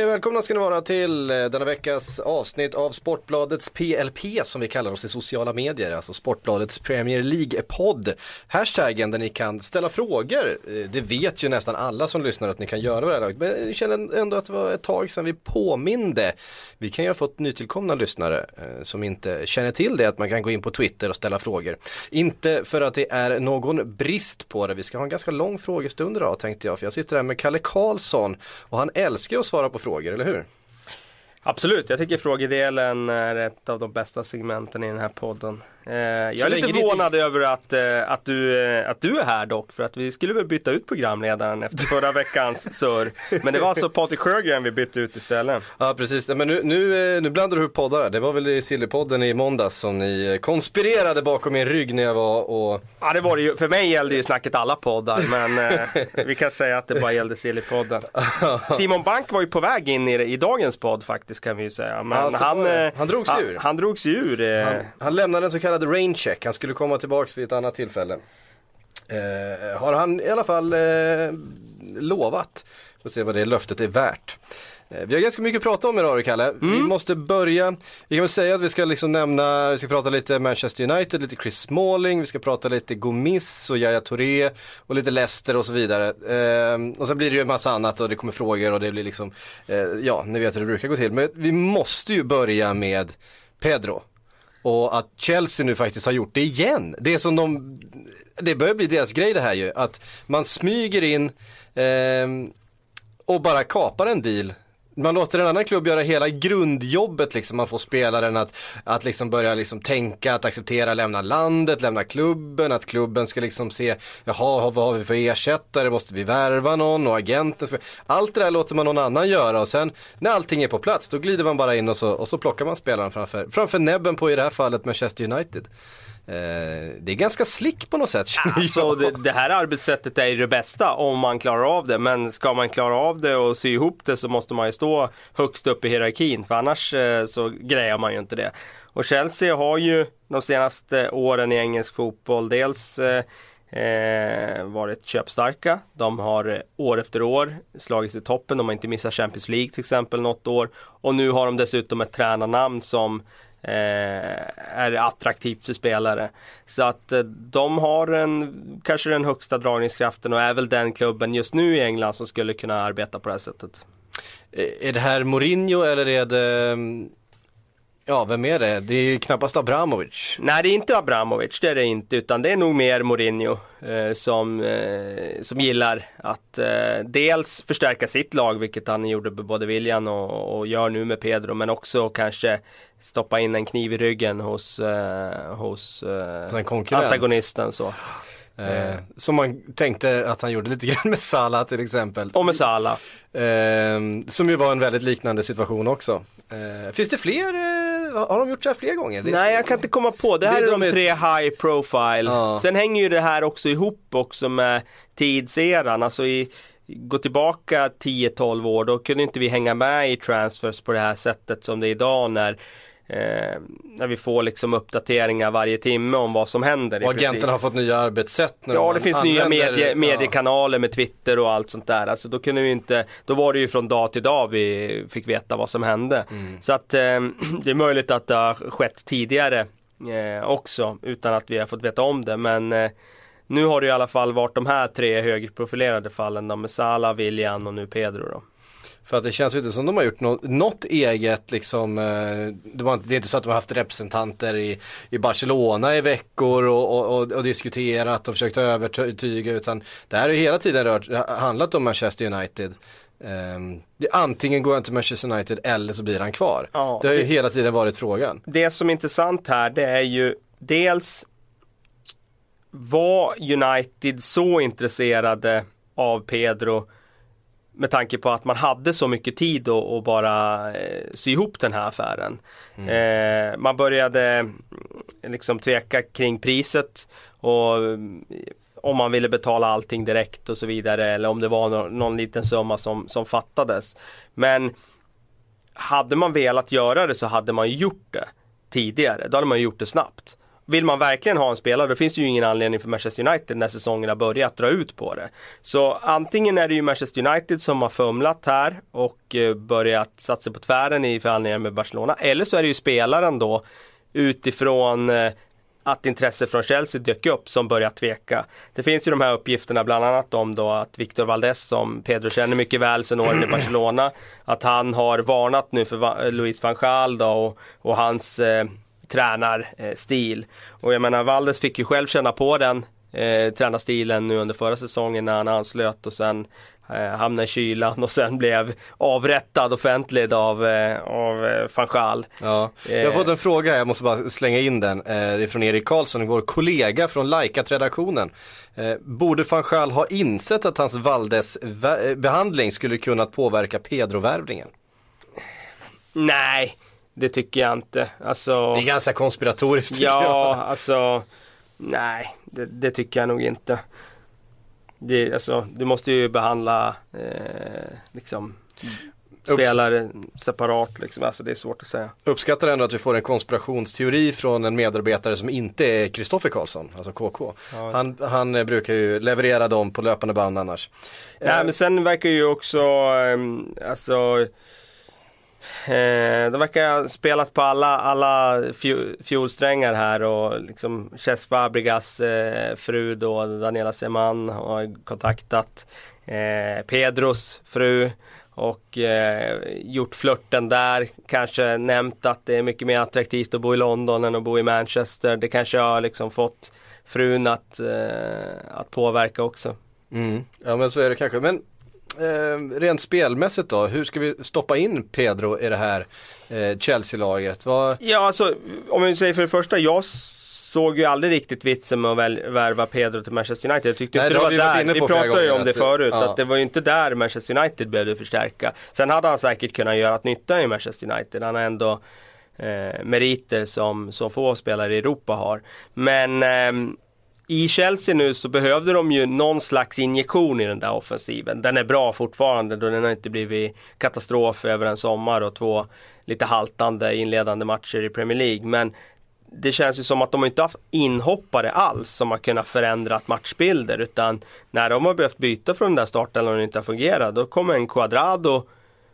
Hej och välkomna ska ni vara till eh, denna veckas avsnitt av Sportbladets PLP som vi kallar oss i sociala medier, alltså Sportbladets Premier League-podd. Hashtaggen där ni kan ställa frågor, eh, det vet ju nästan alla som lyssnar att ni kan göra det här laget, men jag känner ändå att det var ett tag sedan vi påminde. Vi kan ju ha fått nytillkomna lyssnare eh, som inte känner till det, att man kan gå in på Twitter och ställa frågor. Inte för att det är någon brist på det, vi ska ha en ganska lång frågestund idag tänkte jag, för jag sitter här med Kalle Karlsson och han älskar ju att svara på frågor, eller hur? Absolut, jag tycker frågedelen är ett av de bästa segmenten i den här podden. Eh, jag är lite förvånad över att, eh, att, du, eh, att du är här dock, för att vi skulle väl byta ut programledaren efter förra veckans surr. Men det var alltså Patrik Sjögren vi bytte ut istället. Ja precis, men nu, nu, nu blandar du ihop poddar. Det var väl i Sillypodden i måndags som ni konspirerade bakom min rygg när jag var och Ja, det var det ju. För mig gällde ju snacket alla poddar, men vi kan säga att det bara gällde Sillypodden. Simon Bank var ju på väg in i, i dagens podd faktiskt kan vi ju säga. Men Ja, så han, Han sig han, ur. Han drog sig ur. han, han lämnade en så kallad rain check. Han skulle komma tillbaks vid ett annat tillfälle. Eh, har han i alla fall eh, lovat. Får se vad det löftet är värt. Eh, Vi har ganska mycket att prata om idag Kalle. Vi måste börja, vi kan väl säga att vi ska liksom nämna, vi ska prata lite Manchester United, lite Chris Smalling, vi ska prata lite Gomis och Yahya Touré och lite Leicester och så vidare. Eh, och sen blir det ju en massa annat och det kommer frågor och det blir liksom, eh, ja ni vet hur det brukar gå till. Men vi måste ju börja med Pedro. Och att Chelsea nu faktiskt har gjort det igen. Det är som de, det börjar bli deras grej det här ju. Att man smyger in eh, och bara kapar en deal. Man låter en annan klubb göra hela grundjobbet liksom. Man får spelaren att, att liksom börja liksom tänka, att acceptera lämna landet, lämna klubben, att klubben ska liksom se, jaha vad har vi för ersättare, måste vi värva någon och agenten ska... Allt det där låter man någon annan göra och sen när allting är på plats då glider man bara in och så, och så plockar man spelaren framför, framför näbben på i det här fallet Manchester United. Eh, det är ganska slick på något sätt Alltså det, det här arbetssättet är det bästa om man klarar av det. Men ska man klara av det och sy ihop det så måste man ju stå högst upp i hierarkin. För annars eh, så grejar man ju inte det. Och Chelsea har ju de senaste åren i engelsk fotboll dels eh, eh, varit köpstarka. De har år efter år slagit i toppen. De har inte missat Champions League till exempel något år. Och nu har de dessutom ett tränarnamn som Eh, är attraktivt för spelare. Så att eh, de har en, kanske den högsta dragningskraften och är väl den klubben just nu i England som skulle kunna arbeta på det här sättet. Eh, är det här Mourinho eller är det, mm, ja vem är det? Det är ju knappast Abramovic. Nej, det är inte Abramovic, det är det inte, utan det är nog mer Mourinho eh, som, eh, som gillar att eh, dels förstärka sitt lag, vilket han gjorde med både William och, och gör nu med Pedro, men också kanske stoppa in en kniv i ryggen hos, eh, hos eh, antagonisten. Så. Eh, som man tänkte att han gjorde lite grann med Salah till exempel. Och med Salah. Eh, som ju var en väldigt liknande situation också. Eh, finns det fler, eh, har de gjort så här fler gånger? Nej, jag kan inte komma på. Det här Det är de de tre high profile. Ja. Sen hänger ju det här också ihop också med tidseran. Alltså i, gå tillbaka 10-12 år, då kunde inte vi hänga med i transfers på det här sättet som det är idag när Eh, när vi får liksom uppdateringar varje timme om vad som händer. Och agenterna har fått nya arbetssätt. När Ja, de det finns använder- nya medie, mediekanaler med Twitter och allt sånt där. Alltså då kunde vi inte, då var det ju från dag till dag vi fick veta vad som hände. Mm. Så att eh, det är möjligt att det har skett tidigare eh, också utan att vi har fått veta om det. Men eh, nu har det i alla fall varit de här tre högprofilerade fallen då, med Salah, William och nu Pedro då. För att det känns ju inte som de har gjort något, något eget liksom. eh, Det, var inte, det är inte så att de har haft representanter i, i Barcelona i veckor och, och, och, diskuterat och försökt övertyga utan det här har ju hela tiden rört, handlat om Manchester United. Ehm, det, antingen går han till Manchester United eller så blir han kvar. Ja, det har ju det- hela tiden varit frågan. det som är intressant här det är ju dels var United så intresserade av Pedro med tanke på att man hade så mycket tid att, bara eh, sy ihop den här affären. Eh, man började mm, liksom tveka kring priset och mm, om man ville betala allting direkt och så vidare eller om det var någon, någon liten summa som, som fattades. Men hade man velat göra det så hade man gjort det tidigare. Då hade man gjort det snabbt. Vill man verkligen ha en spelare då finns det ju ingen anledning för Manchester United när säsongen har börjat dra ut på det. Så antingen är det ju Manchester United som har fumlat här och eh, börjat satsa på tvären i förhandlingar med Barcelona. Eller så är det ju spelaren då utifrån eh, att intresse från Chelsea dök upp som börjat tveka. Det finns ju de här uppgifterna bland annat om då att Victor Valdes som Pedro känner mycket väl sedan åren i Barcelona att han har varnat nu för Luis van Gaal då och, och hans eh, tränarstil. Och jag menar Valdes fick ju själv känna på den eh, tränarstilen nu under förra säsongen när han anslöt och sen eh, hamnade i kylan och sen blev avrättad offentligt av, eh, av eh, van Gaal. Ja. Jag har fått en fråga, jag måste bara slänga in den. Eh, det är från Erik Karlsson, vår kollega från Likat-redaktionen. Eh, borde van Gaal ha insett att hans Valdes-behandling skulle kunnat påverka Pedro-värvningen? Nej, det tycker jag inte. Alltså, Det är ganska konspiratoriskt tycker jag. ja, alltså nej, det, det tycker jag nog inte. Det, alltså, du måste ju behandla eh, liksom spelare separat liksom. Alltså det är svårt att säga. Uppskattar ändå att vi får en konspirationsteori från en medarbetare som inte är Kristoffer Karlsson, alltså KK. Han, han eh, brukar ju leverera dem på löpande band annars. Nej men sen verkar ju också, ehm, alltså Eh, de verkar ha spelat på alla, alla fiolsträngar här och liksom Ches Fabregas eh, fru då, Daniela Seman har kontaktat eh, Pedros fru och eh, gjort flörten där. Kanske nämnt att det är mycket mer attraktivt att bo i London än att bo i Manchester. Det kanske har liksom fått frun att, eh, att påverka också. Mm. Ja men så är det kanske. Men eh, rent spelmässigt då, hur ska vi stoppa in Pedro i det här eh, Chelsea-laget? Vad... Ja, alltså om vi säger för det första, jag såg ju aldrig riktigt vitsen med att väl, värva Pedro till Manchester United. Jag tyckte Nej, inte det var vi där, vi pratade ju om det att- förut, ja. att det var ju inte där Manchester United behövde förstärka. Sen hade han säkert kunnat göra ett nytta i Manchester United. Han har ändå eh, meriter som, som få spelare i Europa har. Men ehm, i Chelsea nu så behövde de ju någon slags injektion i den där offensiven. Den är bra fortfarande då den har inte blivit katastrof över en sommar och två lite haltande inledande matcher i Premier League. Men det känns ju som att de inte haft inhoppare alls som har kunnat förändra matchbilder utan när de har behövt byta från den där starten och det inte har fungerat då kommer en Quadrado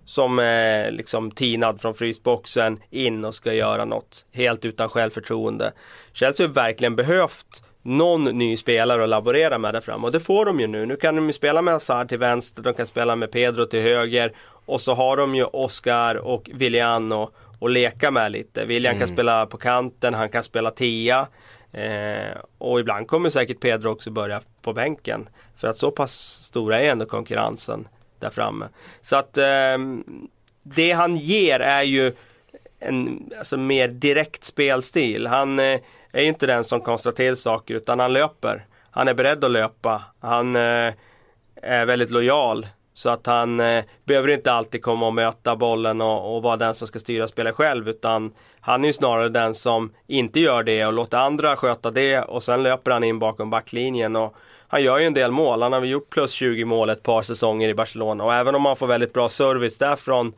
som är liksom tinad från frysboxen in och ska göra något helt utan självförtroende. Chelsea har verkligen behövt någon ny spelare att laborera med där fram och det får de ju nu. Nu kan de ju spela med Hazard till vänster, de kan spela med Pedro till höger och så har de ju Oscar och Willian och, och leka med lite. Willian kan spela på kanten, han kan spela tia. Eh, och ibland kommer säkert Pedro också börja på bänken. För att så pass stora är ändå konkurrensen där framme. Så att ehm, det han ger är ju en alltså, mer direkt spelstil. Han eh, är ju inte den som konstrar till saker utan han löper. Han är beredd att löpa. Han eh, är väldigt lojal. Så att han eh, behöver inte alltid komma och möta bollen och, och vara den som ska styra spelet själv utan han är ju snarare den som inte gör det och låter andra sköta det och sen löper han in bakom backlinjen och han gör ju en del mål. Han har väl gjort plus 20 mål ett par säsonger i Barcelona och även om han får väldigt bra service därifrån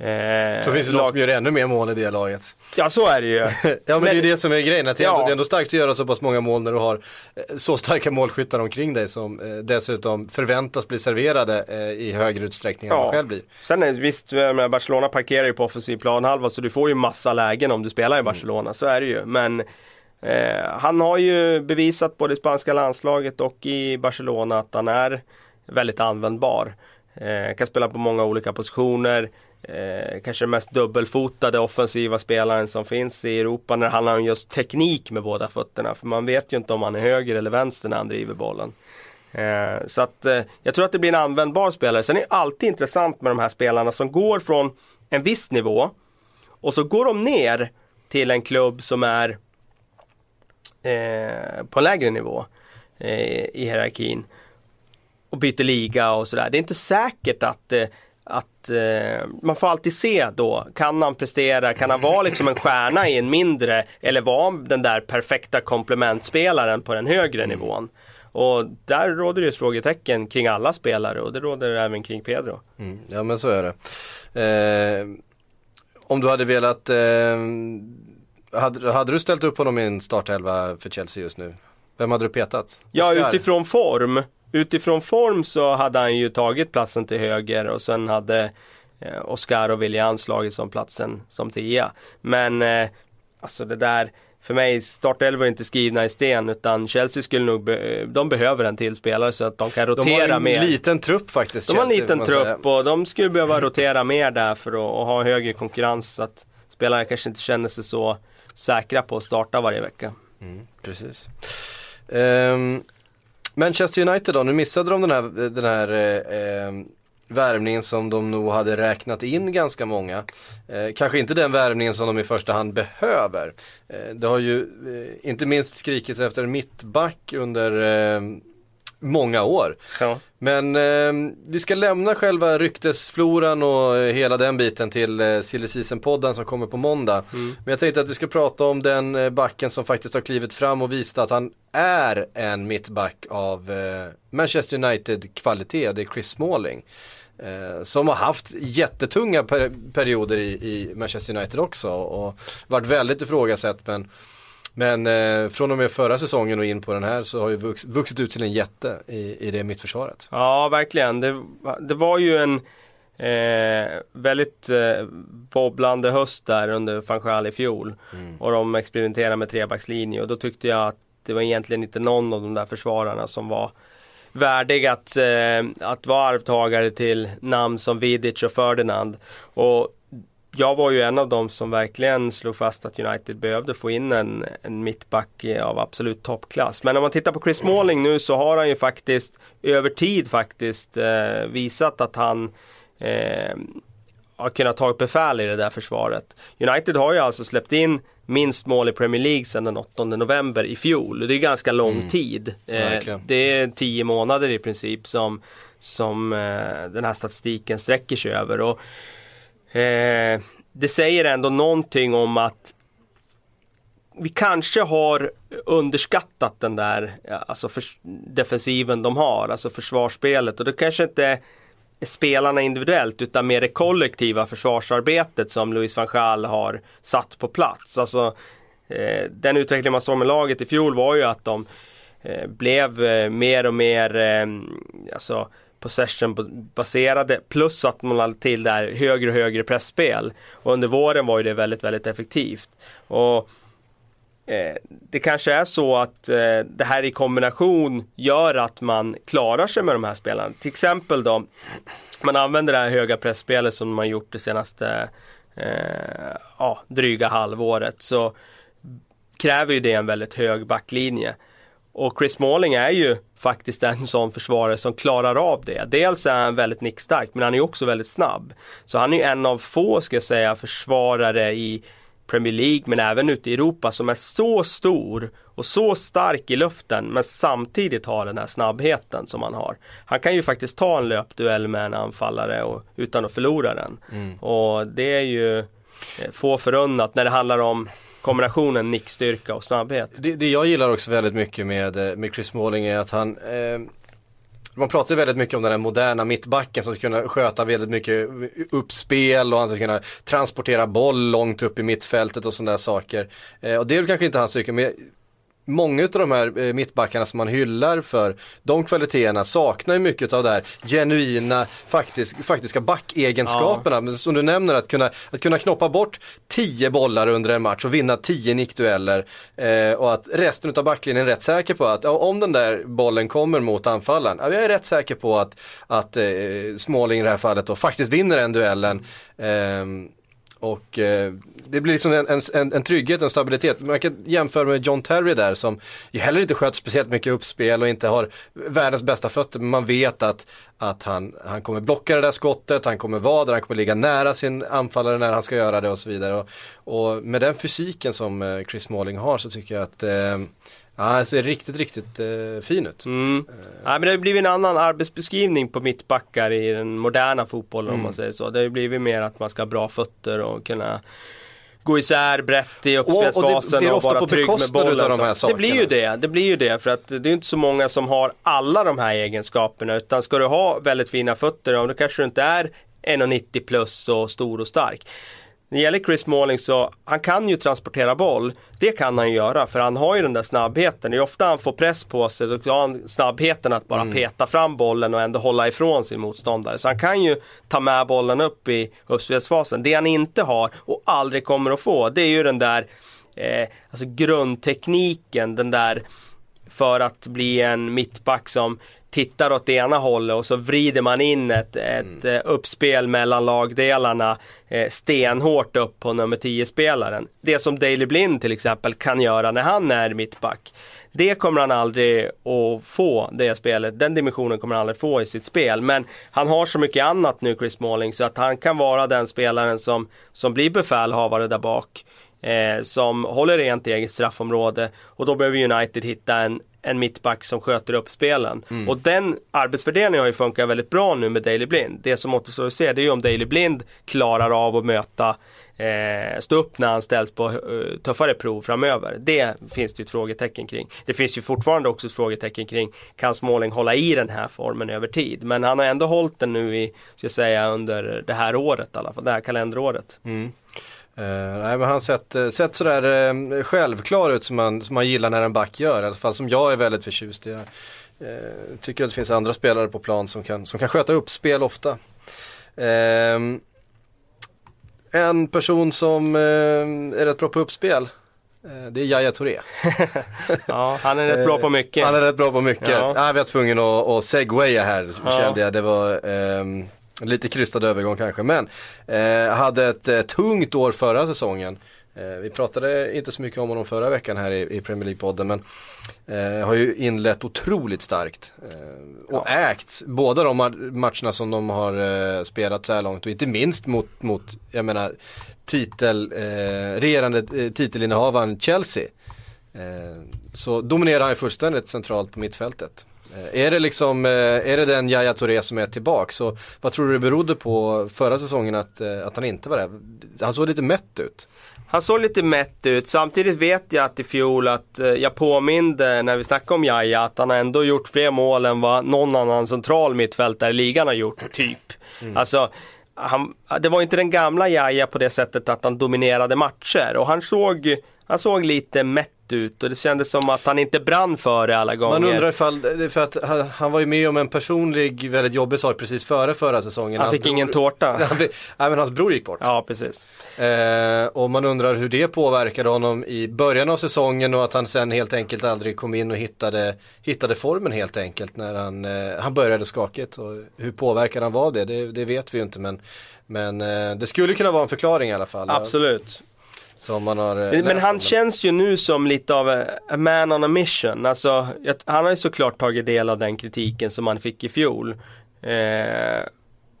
eh, Så finns det de lag- som gör ännu mer mål i det laget. Ja så är det ju. Ja men, det är ju det som är grejen, att det, är Ja. ändå, det är ändå starkt att göra så pass många mål när du har eh, så starka målskyttar omkring dig som eh, dessutom förväntas bli serverade eh, i högre utsträckning än Ja. man själv blir. Sen är visst, Barcelona parkerar ju på offensiv planhalva så du får ju massa lägen om du spelar i Barcelona, så är det ju. Men eh, han har ju bevisat både i spanska landslaget och i Barcelona att han är väldigt användbar. Eh, kan spela på många olika positioner. Eh, kanske den mest dubbelfotade offensiva spelaren som finns i Europa när det handlar om just teknik med båda fötterna. För man vet ju inte om han är höger eller vänster när han driver bollen. Eh, så att eh, jag tror att det blir en användbar spelare. Sen är det alltid intressant med de här spelarna som går från en viss nivå och så går de ner till en klubb som är eh, på lägre nivå eh, i hierarkin. och byter liga och sådär. Det är inte säkert att eh, att eh, man får alltid se då, kan han prestera, kan han vara liksom en stjärna i en mindre eller vara den där perfekta komplementspelaren på den högre nivån. Och där råder det ju frågetecken kring alla spelare och det råder även kring Pedro. Mm, ja men så är det. Eh, om du hade velat, eh, hade, hade du ställt upp honom i en startelva för Chelsea just nu? Vem hade du petat? Ja, Oscar? utifrån form. Utifrån form så hade han ju tagit platsen till höger och sen hade eh, Oscar och William slagit som platsen som tia. Men eh, alltså det där, för mig, startelvor är inte skrivna i sten utan Chelsea skulle nog, be de behöver en till spelare så att de kan De rotera har en mer. liten trupp faktiskt. De har en Chelsea, liten trupp och de skulle behöva rotera mer där för att och ha högre konkurrens så att spelarna kanske inte känner sig så säkra på att starta varje vecka. Precis. Ehm, Manchester United då, nu missade de den här, den här eh, eh värvningen som de nog hade räknat in ganska många. Eh, kanske inte den värvningen som de i första hand behöver. Eh, det har ju eh, inte minst skrikits efter mittback under eh, många år. Ja. Men eh, vi ska lämna själva ryktesfloran och hela den biten till eh, Silly Season-podden som kommer på måndag. Men jag tänkte att vi ska prata om den eh, backen som faktiskt har klivit fram och visat att han är en mittback av eh, Manchester United-kvalitet. Det är Chris Smalling. Eh, som har haft jättetunga per perioder i, i Manchester United också och varit väldigt ifrågasatt men men eh, från och med förra säsongen och in på den här så har ju vux, vuxit ut till en jätte i, i det mittförsvaret. Ja, verkligen. Det, det var ju en eh, väldigt eh, bobblande höst där under Fanchal i fjol. Och de experimenterade med trebackslinje och då tyckte jag att det var egentligen inte någon av de där försvararna som var värdig att, eh, att vara arvtagare till namn som Vidic och Ferdinand. Och jag var ju en av dem som verkligen slog fast att United behövde få in en, en mittback av absolut toppklass. Men om man tittar på Chris Smalling nu så har han ju faktiskt över tid faktiskt eh, visat att han eh, har kunnat ta befäl i det där försvaret. United har ju alltså släppt in minst mål i Premier League sedan den 8 november i fjol. Det är ganska lång tid. Eh, det är tio månader i princip som, som eh, den här statistiken sträcker sig över. Och, eh, det säger ändå någonting om att vi kanske har underskattat den där alltså för, defensiven de har, alltså försvarsspelet. Och det kanske inte är spelarna individuellt utan mer det kollektiva försvarsarbetet som Louis van Gaal har satt på plats. Alltså, eh, den utveckling man såg med laget i fjol var ju att de eh, blev eh, mer och mer eh, alltså, possession-baserade plus att man lade till där högre och högre pressspel. Och under våren var ju det väldigt, väldigt effektivt. Och eh, det kanske är så att eh, det här i kombination gör att man klarar sig med de här spelarna. Till exempel då, man använder det här höga pressspelet som man gjort det senaste eh, ja, dryga halvåret. Så kräver ju det en väldigt hög backlinje. Och Chris Smalling är ju faktiskt en sån försvarare som klarar av det. Dels är han väldigt nickstark men han är också väldigt snabb. Så han är ju en av få, ska jag säga, försvarare i Premier League men även ute i Europa som är så stor och så stark i luften men samtidigt har den här snabbheten som han har. Han kan ju faktiskt ta en löpduell med en anfallare och, utan att förlora den. Och det är ju eh, få förunnat när det handlar om kombinationen nickstyrka och snabbhet. Det, det jag gillar också väldigt mycket med, eh, med Chris Smalling är att han eh, man pratar ju väldigt mycket om den här moderna mittbacken som ska kunna sköta väldigt mycket uppspel och han ska kunna transportera boll långt upp i mittfältet och sådana där saker. Eh, och det är väl kanske inte hans styrka men Många av de här eh, mittbackarna som man hyllar för de kvaliteterna saknar ju mycket av det här genuina faktisk, faktiska backegenskaperna. Men som du nämner att kunna, att kunna knoppa bort 10 bollar under en match och vinna 10 nickdueller. Eh, och att resten av backlinjen är rätt säker på att ja, om den där bollen kommer mot anfallaren, ja, jag är rätt säker på att, att eh, Smalling i det här fallet då faktiskt vinner den duellen. Ehm, och eh, det blir liksom en, en, en trygghet, en stabilitet. Man kan jämföra med John Terry där som ju heller inte sköt speciellt mycket uppspel och inte har världens bästa fötter. Men man vet att, att han, han kommer blocka det där skottet, han kommer vara där, han kommer ligga nära sin anfallare när han ska göra det och så vidare. Och, och med den fysiken som eh, Chris Smalling har så tycker jag att eh, Ja, han ser riktigt, riktigt eh, fin ut. Mm. Nej, men det har blivit en annan arbetsbeskrivning på mittbackar i den moderna fotbollen om man säger så. Det har ju blivit mer att man ska ha bra fötter och kunna gå isär brett i Och- och uppspelsfasen blir och, ofta vara trygg med bollen. de här det blir ju det, det blir ju det för att det är inte så många som har alla de här egenskaperna utan ska du ha väldigt fina fötter, ja, då kanske du inte är 1,90 plus och stor och stark. När det gäller Chris Smalling så, han kan ju transportera boll. Det kan han ju göra för han har ju den där snabbheten. Det är ofta han får press på sig, då har han snabbheten att bara peta fram bollen och ändå hålla ifrån sin motståndare. Så han kan ju ta med bollen upp i uppspelsfasen. Det han inte har och aldrig kommer att få, det är ju den där eh, alltså grundtekniken, den där för att bli en mittback som tittar åt det ena hållet och så vrider man in ett, ett eh, uppspel mellan lagdelarna eh, stenhårt upp på nummer 10-spelaren. Det som Daley Blind till exempel kan göra när han är mittback. Det kommer han aldrig att få, det spelet. Den dimensionen kommer han aldrig få i sitt spel. Men han har så mycket annat nu, Chris Smalling, så att han kan vara den spelaren som, som blir befälhavare där bak. Eh, som håller rent i eget straffområde. Och då behöver United hitta en, en mittback som sköter upp spelen. Och den arbetsfördelningen har ju funkat väldigt bra nu med Daley Blind. Det som återstår att se det är ju om Daley Blind klarar av att möta eh, stå upp när han ställs på eh, tuffare prov framöver. Det finns det ju ett frågetecken kring. Det finns ju fortfarande också ett frågetecken kring kan Småling hålla i den här formen över tid? Men han har ändå hållit den nu i, ska jag säga, under det här året i alla fall, det här kalenderåret. Eh, nej men han sett, eh, sett sådär eh, självklar ut som man, som man gillar när en back gör. I alla fall som jag är väldigt förtjust i. Jag eh, tycker att det finns andra spelare på plan som kan, som kan sköta upp spel ofta. Ehm, en person som är rätt bra på uppspel. Det är Yahya Touré. Ja, han är rätt bra på mycket. Han är rätt bra på mycket. Ja. Ja. Jag var tvungen att, att segwaya här Ja. kände jag. Det var ehm, lite krystad övergång kanske. Men eh, hade ett eh, tungt år förra säsongen. Eh, vi pratade inte så mycket om honom förra veckan här i, i Premier League-podden. Men eh, har ju inlett otroligt starkt. Eh, och ägt båda de ma- matcherna som de har eh, spelat så här långt. Och inte minst mot, mot jag menar, titel, eh, regerande eh, titelinnehavaren Chelsea. Så dominerar han ju fullständigt centralt på mittfältet. Eh, är det liksom, eh, är det den Yahya Touré som är tillbaka? Så vad tror du det berodde på förra säsongen att, eh, att han inte var där? Han såg lite mätt ut. Han såg lite mätt ut. Samtidigt vet jag att i fjol att jag påminde när vi snackade om Jaja att han ändå gjort fler mål än vad någon annan central mittfältare i ligan har gjort, typ. Alltså, han, det var inte den gamla Jaja på det sättet att han dominerade matcher och han såg, han såg lite mätt ut och det kändes som att han inte brann för det alla gånger. Man undrar ifall, för att han, han var ju med om en personlig väldigt jobbig sak precis före förra säsongen. han Hans fick ingen bror- tårta. Han fick- Nej men hans bror gick bort. Ja, precis. Eh, och man undrar hur det påverkade honom i början av säsongen och att han sen helt enkelt aldrig kom in och hittade, hittade formen helt enkelt när han, eh, han började skakigt. Och hur påverkad han var det, det, det vet vi ju inte men, men eh, det skulle kunna vara en förklaring i alla fall. Absolut. Har eh, Men, men han känns ju nu som lite av a a man on a mission. Alltså, han har ju såklart tagit del av den kritiken som han fick i fjol. Eh,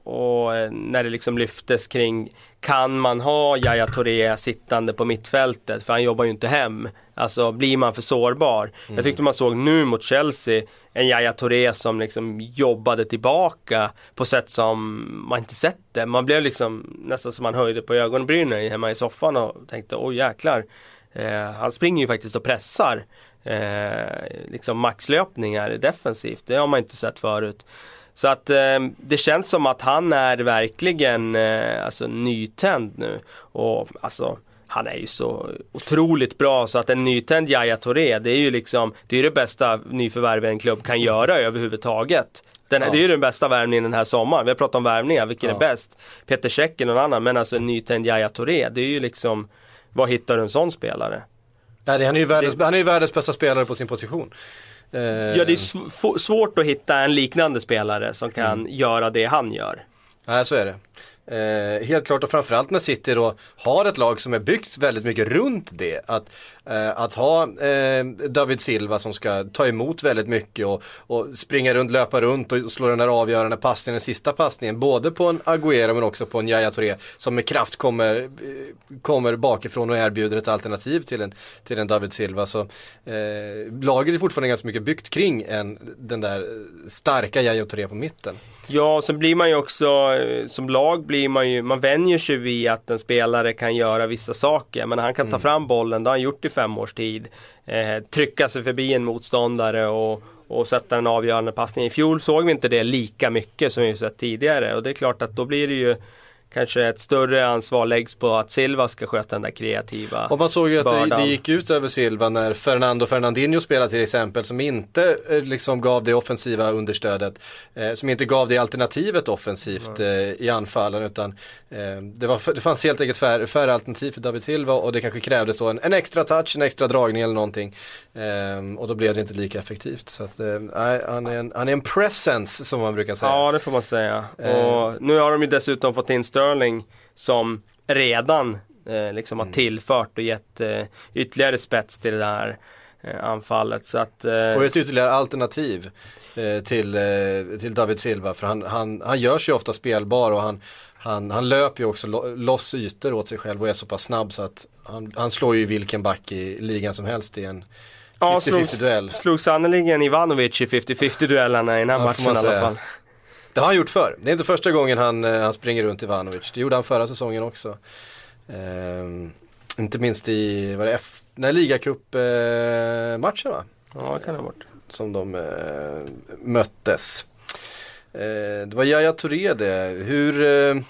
och eh, när det liksom lyftes kring kan man ha Yahya Touré sittande på mittfältet för han jobbar ju inte hem. Alltså blir man för sårbar. Jag tyckte man såg nu mot Chelsea en Yahya Touré som liksom jobbade tillbaka på sätt som man inte sett det. Man blev liksom nästan som man höjde på ögonbrynen hemma i soffan och tänkte oj jäklar. Eh, han springer ju faktiskt och pressar eh, liksom maxlöpningar defensivt. Det har man inte sett förut. Så att eh, det känns som att han är verkligen eh, alltså, nytänd nu. Och alltså han är ju så otroligt bra så att en nytänd Yahya Touré det är ju liksom Det är det bästa nyförvärv en klubb kan göra överhuvudtaget. Den, Ja. Det är ju den bästa värvningen den här sommaren. Vi har pratat om värvningar, vilken Ja. är bäst? Peter Cech eller någon annan men alltså en nytänd Yahya Touré det är ju liksom Var hittar du en sån spelare? Nej, det- han, är ju världens, han är ju världens bästa spelare på sin position. Eh, Ja det är sv- svårt att hitta en liknande spelare som kan göra det han gör. Nej, så är det. Eh, helt klart och framförallt när City då har ett lag som är byggt väldigt mycket runt det. Att, eh, att ha eh, David Silva som ska ta emot väldigt mycket och, och springa runt, löpa runt och slå den där avgörande passningen, den sista passningen. Både på en Agüero men också på en Yahya Touré som med kraft kommer, eh, kommer bakifrån och erbjuder ett alternativ till en, till en David Silva. Så eh, laget är fortfarande ganska mycket byggt kring en, den där starka Yahya Touré på mitten. Ja, sen blir man ju också, eh, som lag blir man ju, man vänjer sig vid att en spelare kan göra vissa saker. Men han kan ta fram bollen, det har han gjort i fem års tid. Eh, trycka sig förbi en motståndare och, och sätta en avgörande passning. I fjol såg vi inte det lika mycket som vi sett tidigare och det är klart att då blir det ju kanske ett större ansvar läggs på att Silva ska sköta den där kreativa Och man såg ju att det, bördan. det gick ut över Silva när Fernando Fernandinho spelade till exempel som inte eh, liksom gav det offensiva understödet. Eh, som inte gav det alternativet offensivt eh, i anfallen utan eh, det, var, det fanns helt enkelt färre, färre alternativ för David Silva och det kanske krävdes då en, en extra touch, en extra dragning eller någonting. Eh, och då blev det inte lika effektivt. Så att, eh, nej, han, är en, han är en presence som man brukar säga. Ja, det får man säga. Eh. Och nu har de ju dessutom fått in Sterling som redan eh, liksom har Mm. tillfört och gett eh, ytterligare spets till det här eh, anfallet. Så att, eh, Och ett ytterligare alternativ eh, till, eh, till David Silva för han, han, han gör sig ofta spelbar och han, han, han löper ju också lo, loss ytor åt sig själv och är så pass snabb så att han, han slår ju vilken back i ligan som helst i en 50-50 duell. slog sannerligen Ivanovic i 50-50 duellerna i den här Ja, matchen i alla fall. Det har han gjort förr. Det är inte första gången han, eh, han springer runt Ivanovic. Det gjorde han förra säsongen också. Ehm, inte minst i, vad det F, nej, ligacup-matchen va? Ja, det kan det ha varit. som de eh, möttes. Eh, det var Yahya Touré det. Hur, eh,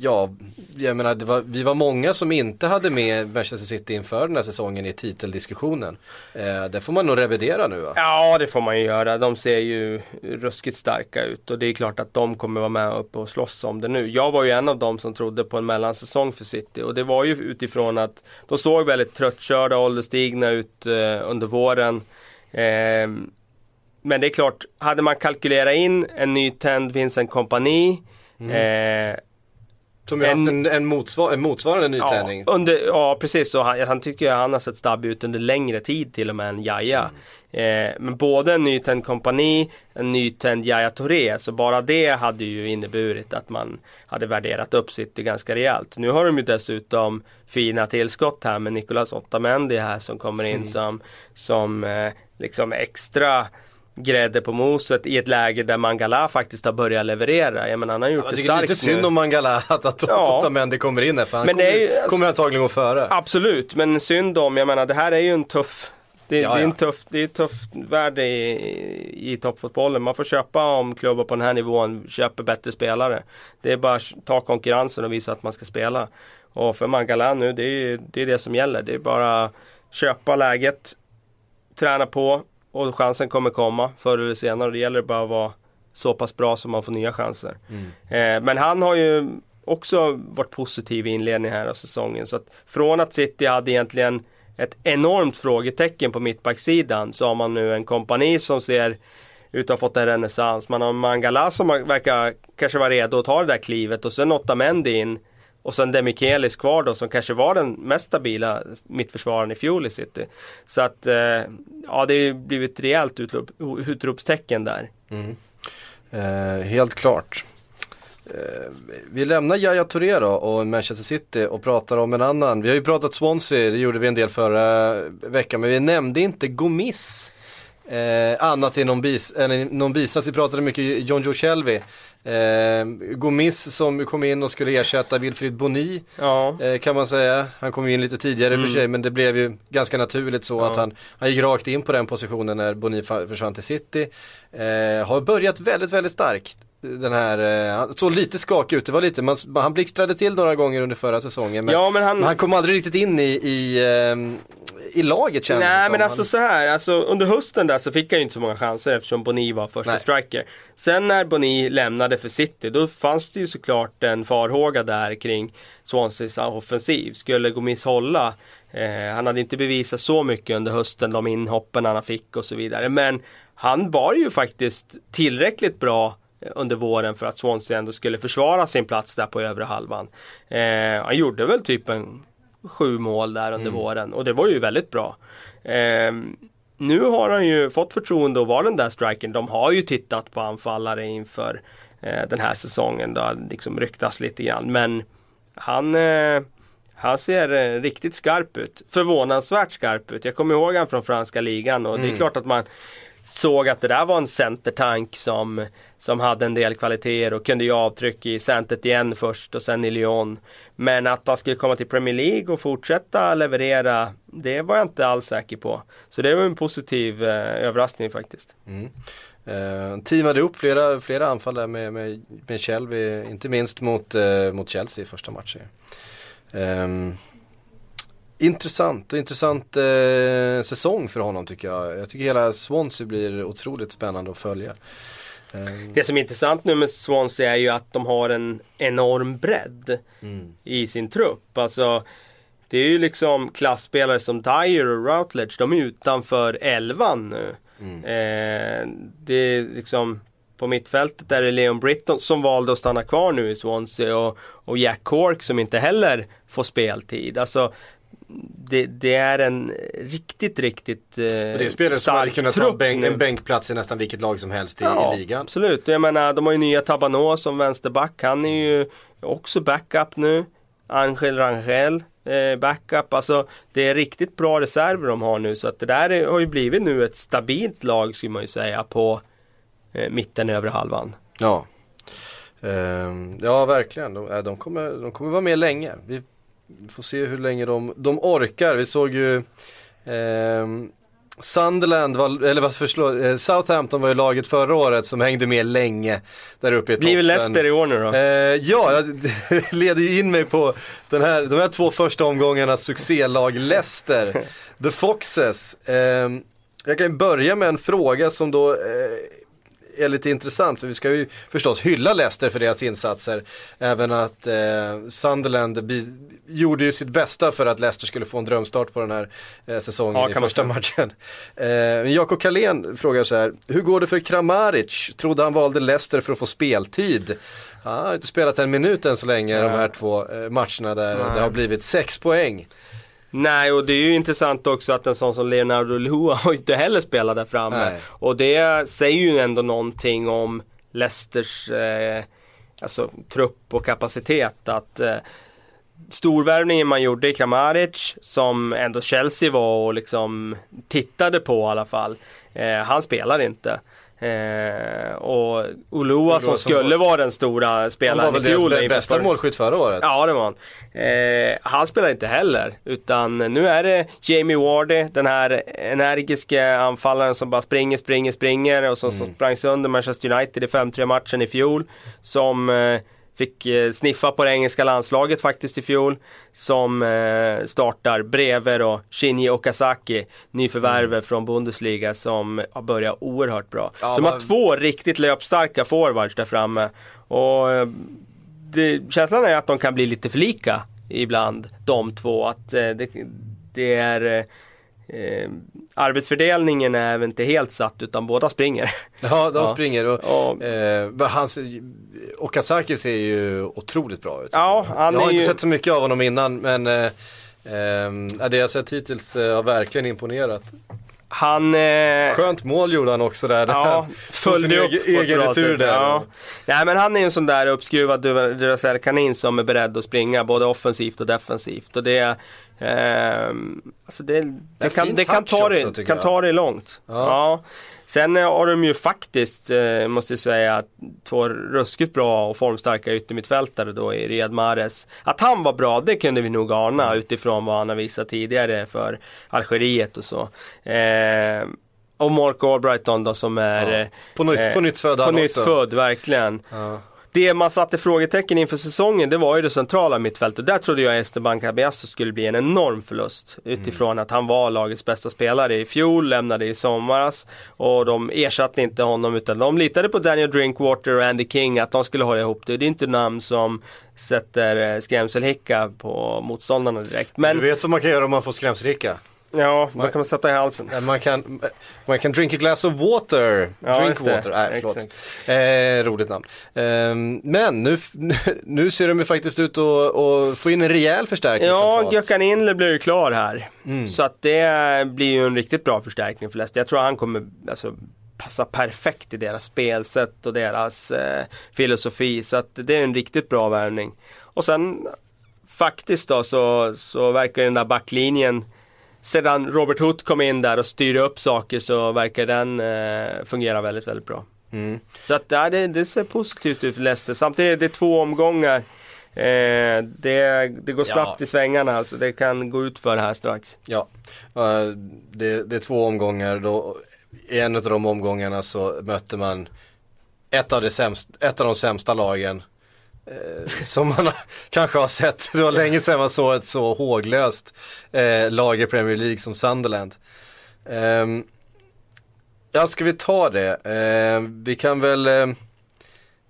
ja, jag menar var, vi var många som inte hade med Manchester City inför den här säsongen i titeldiskussionen. Eh, det får man nog revidera nu va? Ja, det får man ju göra. De ser ju ruskigt starka ut och det är klart att de kommer vara med uppe och slåss om det nu. Jag var ju en av dem som trodde på en mellansäsong för City och det var ju utifrån att de såg väldigt tröttkörda och ålderstigna ut eh, under våren. Ehm, men det är klart, hade man kalkylerat in en nytänd Vincent Kompani eh, Som ju har En- haft en, en, motsvar, en motsvarande nytändning. Ja, under, ja precis. Och han, han tycker han har sett stabbig ut under längre tid till och med än Jaja. Eh, men både en nytänd kompani, en nytänd Jaja Touré. Så bara det hade ju inneburit att man hade värderat upp City ganska rejält. Nu har de ju dessutom fina tillskott här med Nicolas Otamendi här som kommer in som, som eh, liksom extra grädde på moset i ett läge där Mangala faktiskt har börjat leverera. Jag menar han har gjort Jag det tycker det är starkt lite synd nu. om Mangala att, att Ja. Otamendi kommer in här för han Men kommer, ju- alltså- kommer antagligen gå före. Absolut, men synd om, jag menar det här är ju en tuff det, Ja, det är en ja. tuff, det är ett tufft värde i, i, i toppfotbollen. Man får köpa om klubbar på den här nivån köper bättre spelare. Det är bara att ta konkurrensen och visa att man ska spela. Och för Mangala nu, det är det, är det som gäller. Det är bara köpa läget, träna på och chansen kommer komma förr eller senare. Det gäller bara att vara så pass bra så man får nya chanser. Eh, men han har ju också varit positiv i inledningen här av säsongen. Så att från att City hade egentligen ett enormt frågetecken på mittbacksidan så har man nu en kompani som ser ut att ha fått en renässans. Man har Mangala som verkar kanske vara redo att ta det där klivet och sen Otamendi in och sen Demichelis kvar då som kanske var den mest stabila mittförsvararen i fjol i City. Så att eh, ja det har ju blivit ett rejält utrop, utropstecken där. Mm. Eh, helt klart. Eh, vi lämnar Yahya Touré då och Manchester City och pratar om en annan. Vi har ju pratat Swansea, det gjorde vi en del förra veckan, men vi nämnde inte Gomis. Eh, annat än någon, bis, än någon bisats, vi pratade mycket John Joe Shelby. Eh, Gomis som kom in och skulle ersätta Wilfried Boni Ja. eh, kan man säga. Han kom in lite tidigare Mm. för sig men det blev ju ganska naturligt så att han, han gick rakt in på den positionen när Boni försvann till City. Eh, har börjat väldigt, väldigt starkt. Den här, eh, han såg lite skakig ut, det var lite, man, han blixtrade till några gånger under förra säsongen men, Ja, men han- men han kom aldrig riktigt in i, i, eh, i laget det Nej som. men alltså han, så här, alltså under hösten där så fick han ju inte så många chanser eftersom Boni var första Nej. striker. Sen när Boni lämnade för City då fanns det ju såklart en farhåga där kring Swanseas offensiv. Skulle Gomis hålla? Eh, han hade inte bevisat så mycket under hösten, de inhoppen han fick och så vidare. Men han var ju faktiskt tillräckligt bra under våren för att Swansea ändå skulle försvara sin plats där på övre halvan. Eh, han gjorde väl typ en sju mål där under våren och det var ju väldigt bra. Eh, nu har han ju fått förtroende att vara den där strikern. De har ju tittat på anfallare inför eh, den här säsongen. Det har liksom ryktats lite grann. Men han, eh, han ser eh, riktigt skarp ut. Förvånansvärt skarp ut. Jag kommer ihåg han från franska ligan och det är klart att man såg att det där var en centertank som, som hade en del kvaliteter och kunde ge avtryck i centret igen först och sen i Lyon. Men att han skulle komma till Premier League och fortsätta leverera, det var jag inte alls säker på. Så det var en positiv eh, överraskning faktiskt. Mm. Eh, teamade upp flera, flera anfall där med, med, med Shelby, inte minst mot, eh, mot Chelsea i första matchen. Ehm, intressant, intressant eh, säsong för honom tycker jag. Jag tycker hela Swansea blir otroligt spännande att följa. Ehm, Det som är intressant nu med Swansea är ju att de har en enorm bredd i sin trupp. Alltså, det är ju liksom klassspelare som Dyer och Routledge, de är utanför elvan nu. Eh, det är liksom på mittfältet är det Leon Britton som valde att stanna kvar nu i Swansea och, och Jack Cork som inte heller får speltid. Alltså, det, det är en riktigt, riktigt eh, det är spelare som hade kunnat ta trupp bänk, en bänkplats i nästan vilket lag som helst i, Ja, i ligan. absolut. Jag menar, de har ju nya Tabano som vänsterback. Han är ju också backup nu. Angel Rangel eh, backup. Alltså det är riktigt bra reserver de har nu. Så att det där är, har ju blivit nu ett stabilt lag skulle man ju säga på eh, mitten övre halvan. Ja. Ehm, ja, verkligen. De, äh, de, kommer, de kommer vara med länge. Vi får se hur länge de, de orkar. Vi såg ju ehm, Sunderland, var, eller vad förslår, eh, Southampton var ju laget förra året som hängde med länge där uppe i toppen. Blir väl Leicester i år nu då? Eh, ja, jag- leder ju in mig på den här, de här två första omgångarnas succélag Leicester, The Foxes. Eh, jag kan börja med en fråga som då eh, är lite intressant, för vi ska ju förstås hylla Leicester för deras insatser. Även att eh, Sunderland gjorde ju sitt bästa för att Leicester skulle få en drömstart på den här eh, säsongen Ja, i man första säga. matchen. Eh, Jakob Carlén frågar så här, hur går det för Kramaric? Trodde han valde Leicester för att få speltid. Han har inte spelat en minut än så länge de här två eh, matcherna där det har blivit sex poäng. Nej, och det är ju intressant också att en sån som Leonardo Lua har inte heller spelat där framme. Nej. Och det säger ju ändå någonting om Leicesters eh, alltså, trupp och kapacitet. Att eh, storvärvningen man gjorde i Kramaric, som ändå Chelsea var och liksom tittade på i alla fall. Eh, han spelar inte. Eh, och Olua som skulle var- vara den stora Han var spelaren i väl fjol. deras bästa målskytt förra året. Ja det var han. Eh, han spelar inte heller. Utan nu är det Jamie Wardy, den här energiska anfallaren som bara springer, springer, springer och som, som sprang sönder Manchester United i 5-3 matchen i fjol. Som eh, fick eh, sniffa på det engelska landslaget faktiskt i fjol. Som eh, startar bredvid då Shinji Okazaki, nyförvärvet från Bundesliga som har börjat oerhört bra. Ja, så de har två riktigt löpstarka forwards där framme. Och eh, det, känslan är att de kan bli lite för lika ibland, de två. Att det, det är eh, Arbetsfördelningen är även inte helt satt utan båda springer. Ja, de Ja. springer och, Ja. eh, hans, Okazaki ser ju otroligt bra ut. Ja, han jag har inte ju- sett så mycket av honom innan men eh, eh, det jag sett hittills eh, har verkligen imponerat. Han... Eh, Skönt mål gjorde han också där. Ja, följde upp egen, egen retur där. Ja. Nej men han är ju en sån där uppskruvad Dur- Duracell-kanin som är beredd att springa både offensivt och defensivt. Och det, ehm, alltså det, det, kan, fin det kan, ta också, det, kan ta det långt. Ja. Ja. Sen eh, har de ju faktiskt, eh, måste jag säga, två ruskigt bra och formstarka yttermittfältare då i Riyad Mahrez. Att han var bra, det kunde vi nog ana Mm. utifrån vad han har visat tidigare för Algeriet och så. Eh, och Mark Albrighton då som är Ja. På nytt- eh, på nytt född På nytt född, verkligen. Ja. Det man satte frågetecken inför säsongen, det var ju det centrala mittfältet. Där trodde jag Esteban Cabiasso skulle bli en enorm förlust. Utifrån Mm. att han var lagets bästa spelare i fjol, lämnade i somras. Och de ersatte inte honom utan de litade på Daniel Drinkwater och Andy King att de skulle hålla ihop det. Det är inte namn som sätter eh, skrämselhicka på motståndarna direkt. Du Men vet vad man kan göra om man får skrämselhicka? Ja, vad kan man sätta i halsen? Eh, Man kan, man kan drink a glass of water. Ja, drink water, nej förlåt. Eh, roligt namn. Ehm, men nu, nu ser de ju faktiskt ut att, få in en rejäl förstärkning Ja, centralt. Gökhan Inle blir ju klar här. Mm. Så att det blir ju en riktigt bra förstärkning för Leicester. Jag tror han kommer alltså, passa perfekt i deras spelsätt och deras eh, filosofi. Så att det är en riktigt bra värvning. Och sen faktiskt då så, så verkar den där backlinjen sedan Robert Hood kom in där och styrde upp saker så verkar den eh, fungera väldigt, väldigt bra. Mm. Så att ja, det, det ser positivt ut för Leicester. Samtidigt är det två omgångar. Eh, det, det går snabbt Ja. i svängarna så det kan gå ut för här strax. Ja, Eh, det, det är två omgångar. Då, I en av de omgångarna så mötte man ett av, de sämst, ett av de sämsta lagen Eh, som man kanske har sett. Det var länge sedan man såg ett så håglöst eh, lag i Premier League som Sunderland. Eh, ja, ska vi ta det? Eh, vi kan väl ehm,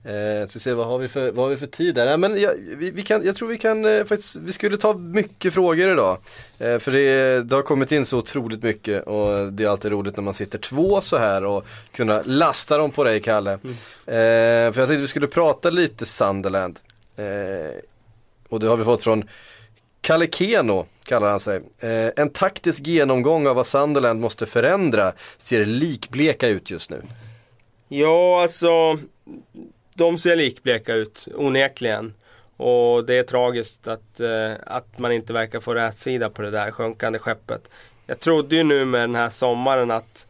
eh, ska se vad har vi för, vad har vi för tid där? Nej, men jag, vi, vi kan, jag tror vi kan eh, faktiskt, vi skulle ta mycket frågor idag. Eh, för det, det har kommit in så otroligt mycket och det är alltid roligt när man sitter två så här och kunna lasta dem på dig Kalle. Eh, för jag tänkte vi skulle prata lite Sunderland. Eh, och det har vi fått från Kalle Keno kallar han sig. Eh, en taktisk genomgång av vad Sunderland måste förändra ser likbleka ut just nu. Ja, alltså de ser likbleka ut, onekligen. Och det är tragiskt att, eh, att man inte verkar få rätsida på det där sjunkande skeppet. Jag trodde ju nu med den här sommaren att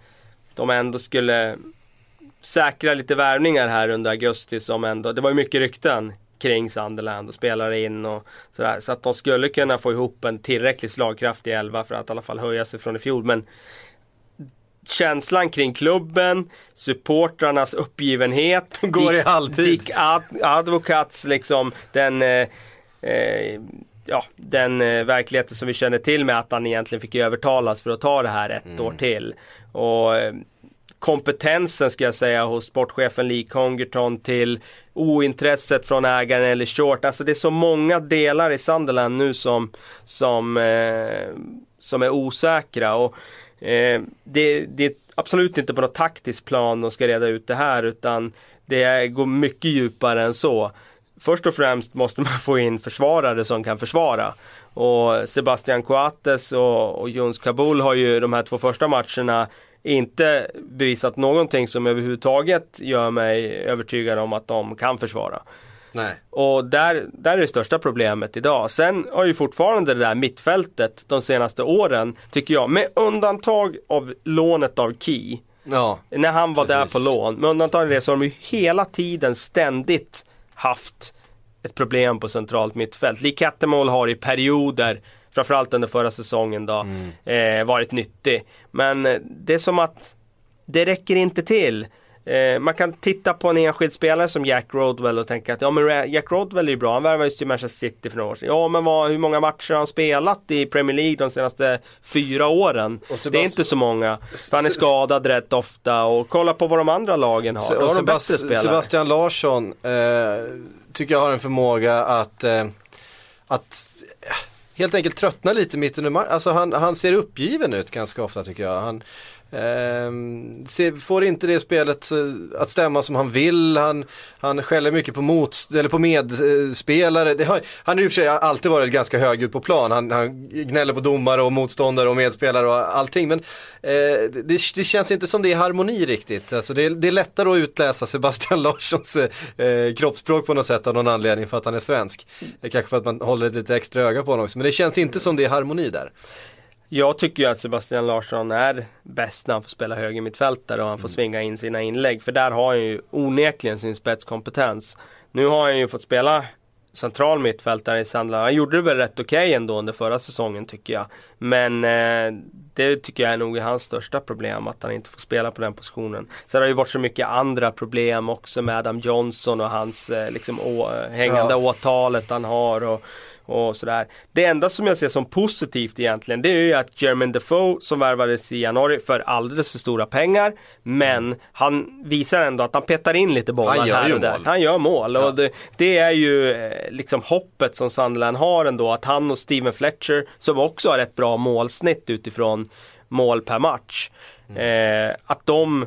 de ändå skulle säkra lite värvningar här under augusti som ändå, det var ju mycket rykten kring Sunderland och spelare in och sådär. Så att de skulle kunna få ihop en tillräckligt slagkraftig elva för att i alla fall höja sig från i fjol. Men känslan kring klubben, supportrarnas uppgivenhet. går i Dick- halvtid. Dick Ad- Advocats liksom den eh, eh, Ja, den eh, verkligheten som vi känner till med att han egentligen fick övertalas för att ta det här ett år till. Och eh, kompetensen ska jag säga hos sportchefen Lee Congerton till ointresset från ägaren eller short. Alltså det är så många delar i Sunderland nu som, som, eh, som är osäkra. Och, eh, det, det är absolut inte på något taktiskt plan de ska reda ut det här utan det går mycket djupare än så. Först och främst måste man få in försvarare som kan försvara. Och Sebastian Coates och, och Jons Kabul har ju de här två första matcherna inte bevisat någonting som överhuvudtaget gör mig övertygad om att de kan försvara. Nej. Och där, där är det största problemet idag. Sen har ju fortfarande det där mittfältet de senaste åren, tycker jag, med undantag av lånet av Key. Ja. När han var Precis. där på lån, med undantag av det så har de ju hela tiden ständigt haft ett problem på centralt mittfält. Lee Cattermole har i perioder, framförallt under förra säsongen då, eh, varit nyttig. Men det är som att det räcker inte till. Eh, man kan titta på en enskild spelare som Jack Rodwell och tänka att ja men Jack Rodwell är ju bra, han värvades till Manchester City för några år sedan. Ja men vad, hur många matcher har han spelat i Premier League de senaste fyra åren? Det är inte så många. För han är skadad rätt ofta och kolla på vad de andra lagen har. Och har de bättre spelare. Sebastian Larsson eh, tycker jag har en förmåga att, eh, att eh, helt enkelt tröttna lite mitt under matchen. Alltså han, han ser uppgiven ut ganska ofta tycker jag. Han Eh, får inte det spelet eh, att stämma som han vill. Han, han skäller mycket på, mot, eller på medspelare. Det har, han har i och för sig alltid varit ganska högljudd på plan. Han, han gnäller på domare och motståndare och medspelare och allting. Men eh, det, det känns inte som det är harmoni riktigt. Alltså det, är, det är lättare att utläsa Sebastian Larssons eh, kroppsspråk på något sätt av någon anledning för att han är svensk. Kanske för att man håller ett lite extra öga på honom också. Men det känns inte som det är harmoni där. Jag tycker ju att Sebastian Larsson är bäst när han får spela höger mittfältare och han får svinga in sina inlägg. För där har han ju onekligen sin spetskompetens. Nu har han ju fått spela central mittfältare i Sandland. Han gjorde det väl rätt okej ändå under förra säsongen tycker jag. Men eh, det tycker jag är nog hans största problem att han inte får spela på den positionen. Sen har det ju varit så mycket andra problem också med Adam Johnson och hans eh, liksom, å, hängande Ja. åtalet han har. Och, och sådär. Det enda som jag ser som positivt egentligen det är ju att Jermaine Defoe som värvades i januari för alldeles för stora pengar men han visar ändå att han petar in lite bollar Han gör här och där. mål. Han gör mål Ja. och det, det är ju eh, liksom hoppet som Sunderland har ändå att han och Steven Fletcher som också har ett bra målsnitt utifrån mål per match. Mm. Eh, att de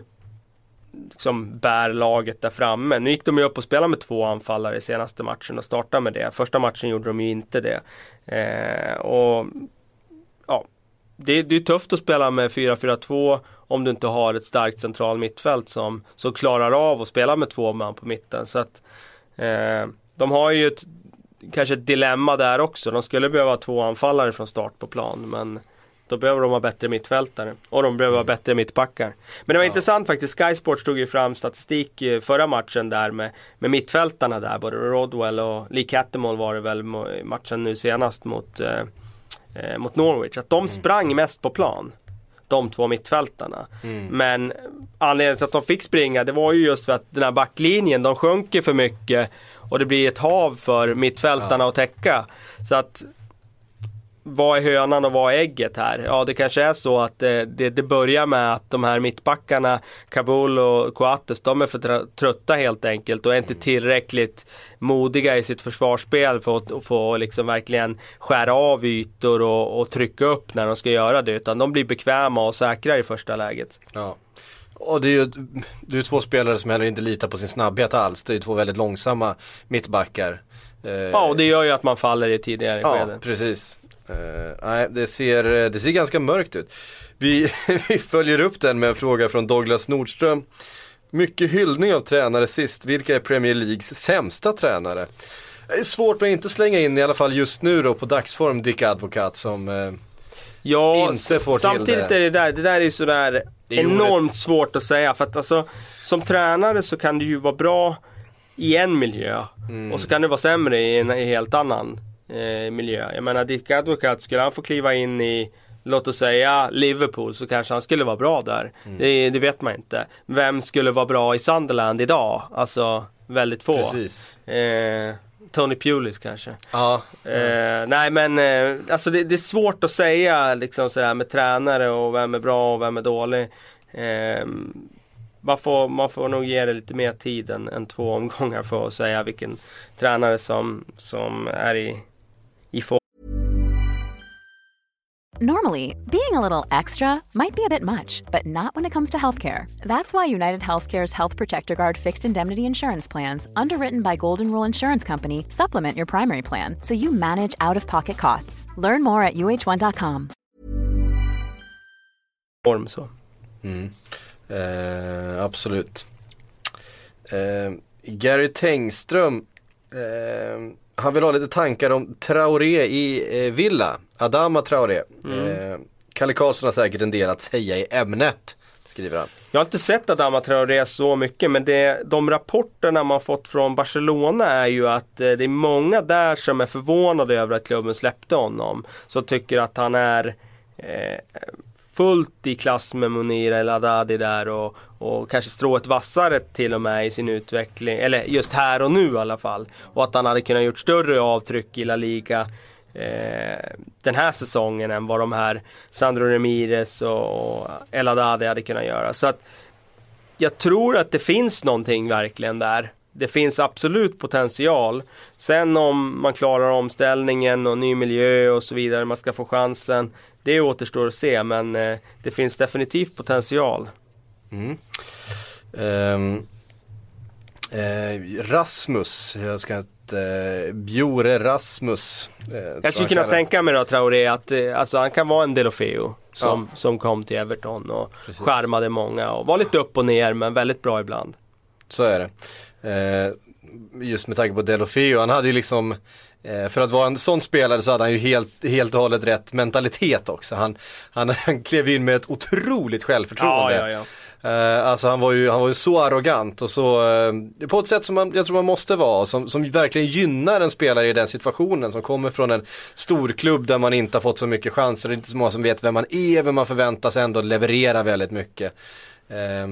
liksom bär laget där framme. Nu gick de ju upp och spelade med två anfallare i senaste matchen och startade med det. Första matchen gjorde de ju inte det. Eh, och ja, det, det är tufft att spela med 4-4-2 om du inte har ett starkt central mittfält som, som klarar av att spela med två man på mitten. Så att eh, de har ju ett, kanske ett dilemma där också. De skulle behöva ha två anfallare från start på plan men då behöver de ha bättre mittfältare och de behöver ha bättre mittbackar. Men det var intressant faktiskt, Sky Sports tog ju fram statistik eh, förra matchen där med, med mittfältarna där, både Rodwell och Lee Cattermole var det väl matchen nu senast mot, eh, eh, mot Norwich. Att de sprang mest på plan. De två mittfältarna. Men anledningen till att de fick springa det var ju just för att den här backlinjen, de sjunker för mycket och det blir ett hav för mittfältarna att täcka. Så att vad är hönan och vad är ägget här? Ja, det kanske är så att det, det, det börjar med att de här mittbackarna, Kabul och Coates, de är för tr- trötta helt enkelt och är inte tillräckligt modiga i sitt försvarsspel för att, få liksom verkligen skära av ytor och, och trycka upp när de ska göra det. Utan de blir bekväma och säkra i första läget. Ja. Och det är ju det är två spelare som heller inte litar på sin snabbhet alls. Det är ju två väldigt långsamma mittbackar. Eh, Ja, och det gör ju att man faller i tidigare Ja, skeden. precis. Eh, nej, det ser, det ser ganska mörkt ut. Vi, vi följer upp den med en fråga från Douglas Nordström. Mycket hyllning av tränare sist. Vilka är Premier Leagues sämsta tränare? Det är svårt att inte slänga in i alla fall just nu då på dagsform Dick Advocat som eh, Ja, inte får till samtidigt det. är det där, det där är ju sådär Det är enormt svårt att säga. För att alltså, som tränare så kan du ju vara bra i en miljö Mm. och så kan du vara sämre i en i helt annan eh, miljö. Jag menar Dick Advocat, skulle han få kliva in i Låt oss säga Liverpool så kanske han skulle vara bra där. Mm. Det, det vet man inte. Vem skulle vara bra i Sunderland idag? Alltså väldigt få. precis. Eh, Tony Pulis kanske. Ja, Eh, nej men eh, alltså det, det är svårt att säga liksom sådär med tränare och vem är bra och vem är dålig. Eh, man, får, man får nog ge det lite mer tid än, än två omgångar för att säga vilken tränare som, som är i, i form. Normally, being a little extra might be a bit much, but not when it comes to healthcare. That's why United Healthcare's Health Protector Guard fixed indemnity insurance plans, underwritten by Golden Rule Insurance Company, supplement your primary plan so you manage out of pocket costs. Learn more at uh1.com. form så. eh, absolut. Eh, Gary Tengström, eh, han vill ha lite tankar om Traoré i eh, Villa. Adama Traoré. Eh, Kalle Karlsson har säkert en del att säga i ämnet, skriver han. Jag har inte sett Adama Traoré så mycket men det, de rapporterna man fått från Barcelona är ju att eh, det är många där som är förvånade över att klubben släppte honom. Som tycker att han är eh, fullt i klass med Munir El Haddadi där och, och kanske strået vassare till och med i sin utveckling. Eller just här och nu i alla fall. Och att han hade kunnat gjort större avtryck i La Liga eh, den här säsongen än vad de här Sandro Ramirez och El Haddadi hade kunnat göra. Så att jag tror att det finns någonting verkligen där. Det finns absolut potential. Sen om man klarar omställningen och ny miljö och så vidare, man ska få chansen. Det återstår att se men eh, det finns definitivt potential. Ehm, eh, Rasmus, jag ska eh, Bjore Rasmus. Eh, Jag skulle kunna tänka mig då Traoré att eh, alltså, han kan vara en Delofeo som, som kom till Everton och Precis. skärmade många och var lite upp och ner men väldigt bra ibland. Så är det. Eh, just med tanke på Delofeo, han hade ju liksom för att vara en sån spelare så hade han ju helt, helt och hållet rätt mentalitet också. Han, han, han klev in med ett otroligt självförtroende. Ja, ja, ja. Eh, alltså han var, ju, han var ju så arrogant och så, eh, på ett sätt som man, jag tror man måste vara, som, som verkligen gynnar en spelare i den situationen som kommer från en storklubb där man inte har fått så mycket chanser, är inte så många som vet vem man är, men man förväntas ändå leverera väldigt mycket. Eh,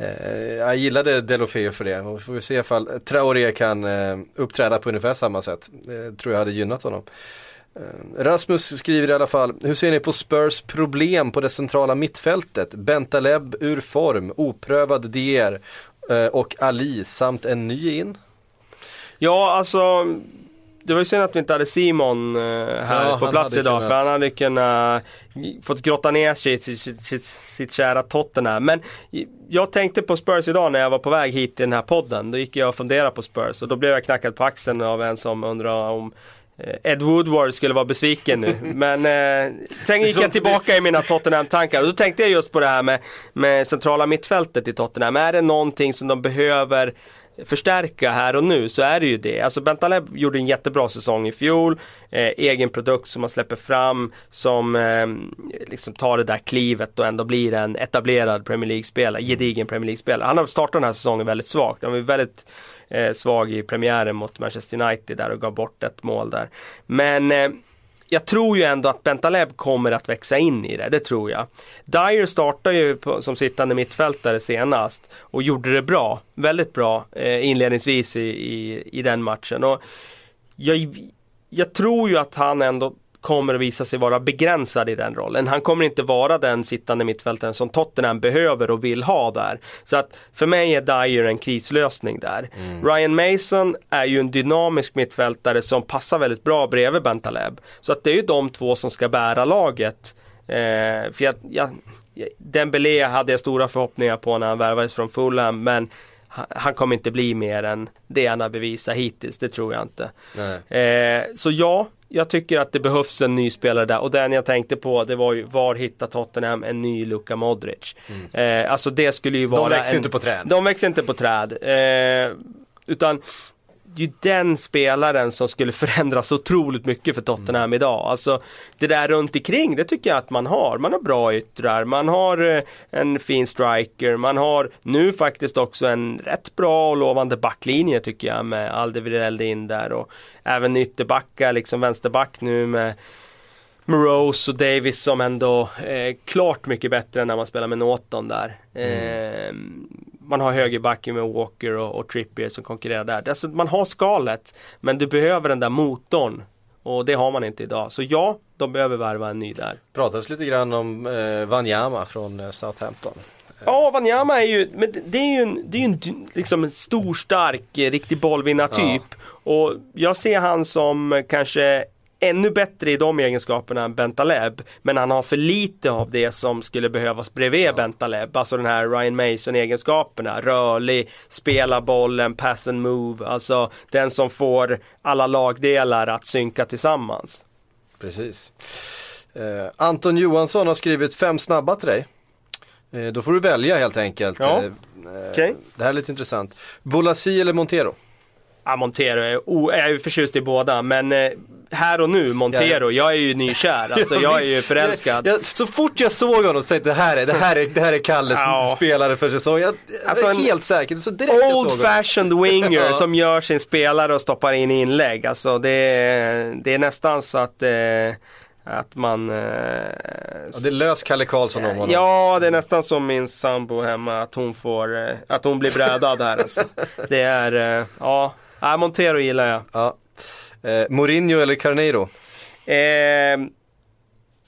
Eh, jag gillade Delofeo för det och får vi se ifall Traoré kan eh, uppträda på ungefär samma sätt. Det tror jag hade gynnat honom. Eh, Rasmus skriver i alla fall, hur ser ni på Spurs problem på det centrala mittfältet? Bentaleb ur form, oprövad DR eh, och Ali samt en ny in? Ja, alltså det var ju synd att vi inte hade Simon eh, här Ja, på plats idag kunnat. för han hade kunnat fått grotta ner sig i sitt, sitt, sitt, sitt kära Tottenham. Men jag tänkte på Spurs idag när jag var på väg hit till den här podden. Då gick jag och funderade på Spurs och då blev jag knackad på axeln av en som undrar om eh, Ed Woodward skulle vara besviken nu. Men eh, sen gick jag tillbaka i mina Tottenham-tankar och då tänkte jag just på det här med, med centrala mittfältet i Tottenham. Är det någonting som de behöver förstärka här och nu så är det ju det. Alltså Bentaleb gjorde en jättebra säsong i fjol. Eh, egen produkt som man släpper fram som eh, liksom tar det där klivet och ändå blir en etablerad Premier League-spelare, gedigen Premier League-spelare. Han har startat den här säsongen väldigt svagt. Han var väldigt eh, svag i premiären mot Manchester United där och gav bort ett mål där. Men eh, jag tror ju ändå att Bentaleb kommer att växa in i det, det tror jag. Dyer startade ju på, som sittande mittfältare senast och gjorde det bra, väldigt bra eh, inledningsvis i, i, i den matchen. Och jag, jag tror ju att han ändå kommer att visa sig vara begränsad i den rollen. Han kommer inte vara den sittande mittfältaren som Tottenham behöver och vill ha där. Så att för mig är Dyer en krislösning där. Ryan Mason är ju en dynamisk mittfältare som passar väldigt bra bredvid Bentaleb. Så att det är ju de två som ska bära laget. Eh, för jag, jag, Dembélé hade jag stora förhoppningar på när han värvades från Fulham men han- kommer inte bli mer än det han har bevisat hittills, det tror jag inte. Eh, så ja, jag tycker att det behövs en ny spelare där och den jag tänkte på det var ju var hittar Tottenham en ny Luka Modric? Eh, alltså det skulle ju vara Mm. växer en, inte på träd. De växer inte på träd. Eh, utan ju den spelaren som skulle förändra så otroligt mycket för Tottenham Mm. idag. Alltså det där runt omkring det tycker jag att man har. Man har bra yttrar, man har eh, en fin striker, man har nu faktiskt också en rätt bra och lovande backlinje tycker jag med Alderweireld in där och även ytterbackar, liksom vänsterback nu med Rose och Davis som ändå är klart mycket bättre än när man spelar med Norton där. Eh, man har högerbacken med Walker och, och Trippier som konkurrerar där. Alltså, man har skalet men du behöver den där motorn och det har man inte idag. Så ja, de behöver värva en ny där. Pratades lite grann om eh, Wanyama från eh, Southampton. Ja, Wanyama är ju, men det är ju en, det är en, liksom en stor, stark, eh, riktig bollvinnartyp. Och jag ser han som eh, kanske ännu bättre i de egenskaperna än Bentaleb. Men han har för lite av det som skulle behövas bredvid Bentaleb. Alltså den här Ryan Mason egenskaperna. Rörlig, spela bollen, pass and move. Alltså den som får alla lagdelar att synka tillsammans. Precis. Eh, Anton Johansson har skrivit fem snabba till dig. Eh, då får du välja helt enkelt. Ja. Eh, eh, Okej. Det här är lite intressant. Bolasi eller Montero? Ja, Montero är, o- jag är ju förtjust i båda, men eh, här och nu, Montero, jag är ju nykär. Alltså jag är ju förälskad. Jag, jag, så fort jag såg honom så tänkte jag det här är, det här är, det här är Kalles Ja. spelare för säsongen. Jag, Alltså jag är en helt säker, så Old fashioned winger Ja. som gör sin spelare och stoppar in inlägg. Alltså det är, det är nästan så att, eh, att man... Eh, Ja, det är lös Kalle Karlsson om honom. ja, det är nästan som min sambo hemma, att hon får, eh, att hon blir brädad här alltså. Det är, eh, ja, ja, Montero gillar jag. Ja. Eh, Mourinho eller Carneiro? Eh,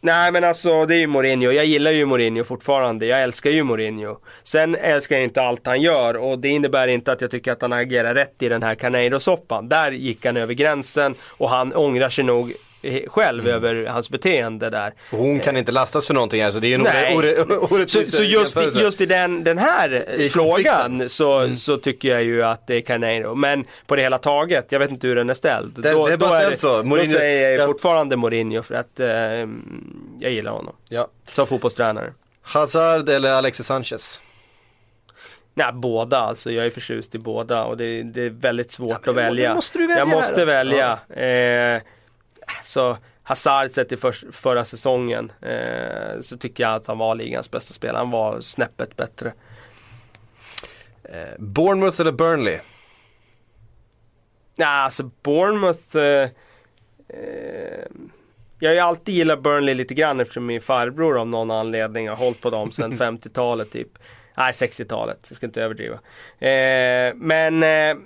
nej men alltså det är ju Mourinho, jag gillar ju Mourinho fortfarande, jag älskar ju Mourinho. Sen älskar jag inte allt han gör och det innebär inte att jag tycker att han agerar rätt i den här Carneiro-soppan. Där gick han över gränsen och han ångrar sig nog eh, själv över hans beteende där. Och hon kan inte lastas för någonting här så det är en Nej. ore, Så, orättvis så just, i, just i den, den här I frågan så, så tycker jag ju att det är Carneiro. Men på det hela taget, jag vet inte hur den är ställd. Det- det är bara ställt så. Mourinho- då säger jag ja. fortfarande Mourinho för att eh, jag gillar honom. Ja. Som fotbollstränare. Hazard eller Alexis Sanchez? Nej, båda alltså. Jag är förtjust i båda och det, det är väldigt svårt men att välja. måste du välja jag måste alltså. välja. Eh, så Hazard sett i för, förra säsongen eh, så tycker jag att han var ligans bästa spelare. Han var snäppet bättre. Eh, Bournemouth eller Burnley? Nej, alltså Bournemouth eh, eh, Jag har ju alltid gillat Burnley lite grann eftersom min farbror av någon anledning har hållit på dem sedan 50-talet typ Nej, 60-talet. Jag ska inte överdriva. Eh, men eh,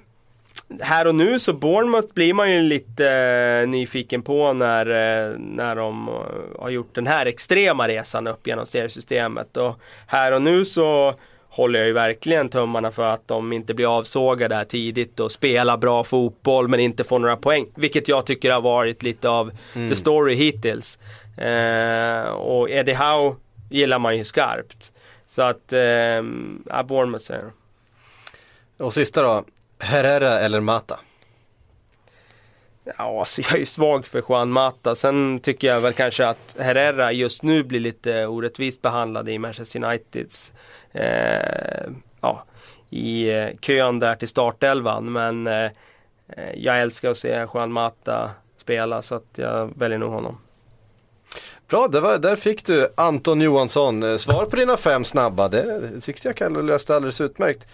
här och nu så Bournemouth blir man ju lite eh, nyfiken på när, eh, när de eh, har gjort den här extrema resan upp genom seriesystemet. Och här och nu så håller jag ju verkligen tummarna för att de inte blir avsågade här tidigt och spelar bra fotboll men inte får några poäng. Vilket jag tycker har varit lite av mm. the story hittills. Eh, och Eddie Howe gillar man ju skarpt. Så att, eh, Bournemouth säger Och sista då, Herrera eller Mata? Ja, alltså jag är ju svag för Juan Mata. Sen tycker jag väl kanske att Herrera just nu blir lite orättvist behandlad i Manchester Uniteds eh, ja, i eh, kön där till startelvan. Men eh, jag älskar att se Juan Mata spela så att jag väljer nog honom. Bra, var, där fick du Anton Johansson eh, svar på dina fem snabba. Det tyckte jag Kalle löste alldeles utmärkt.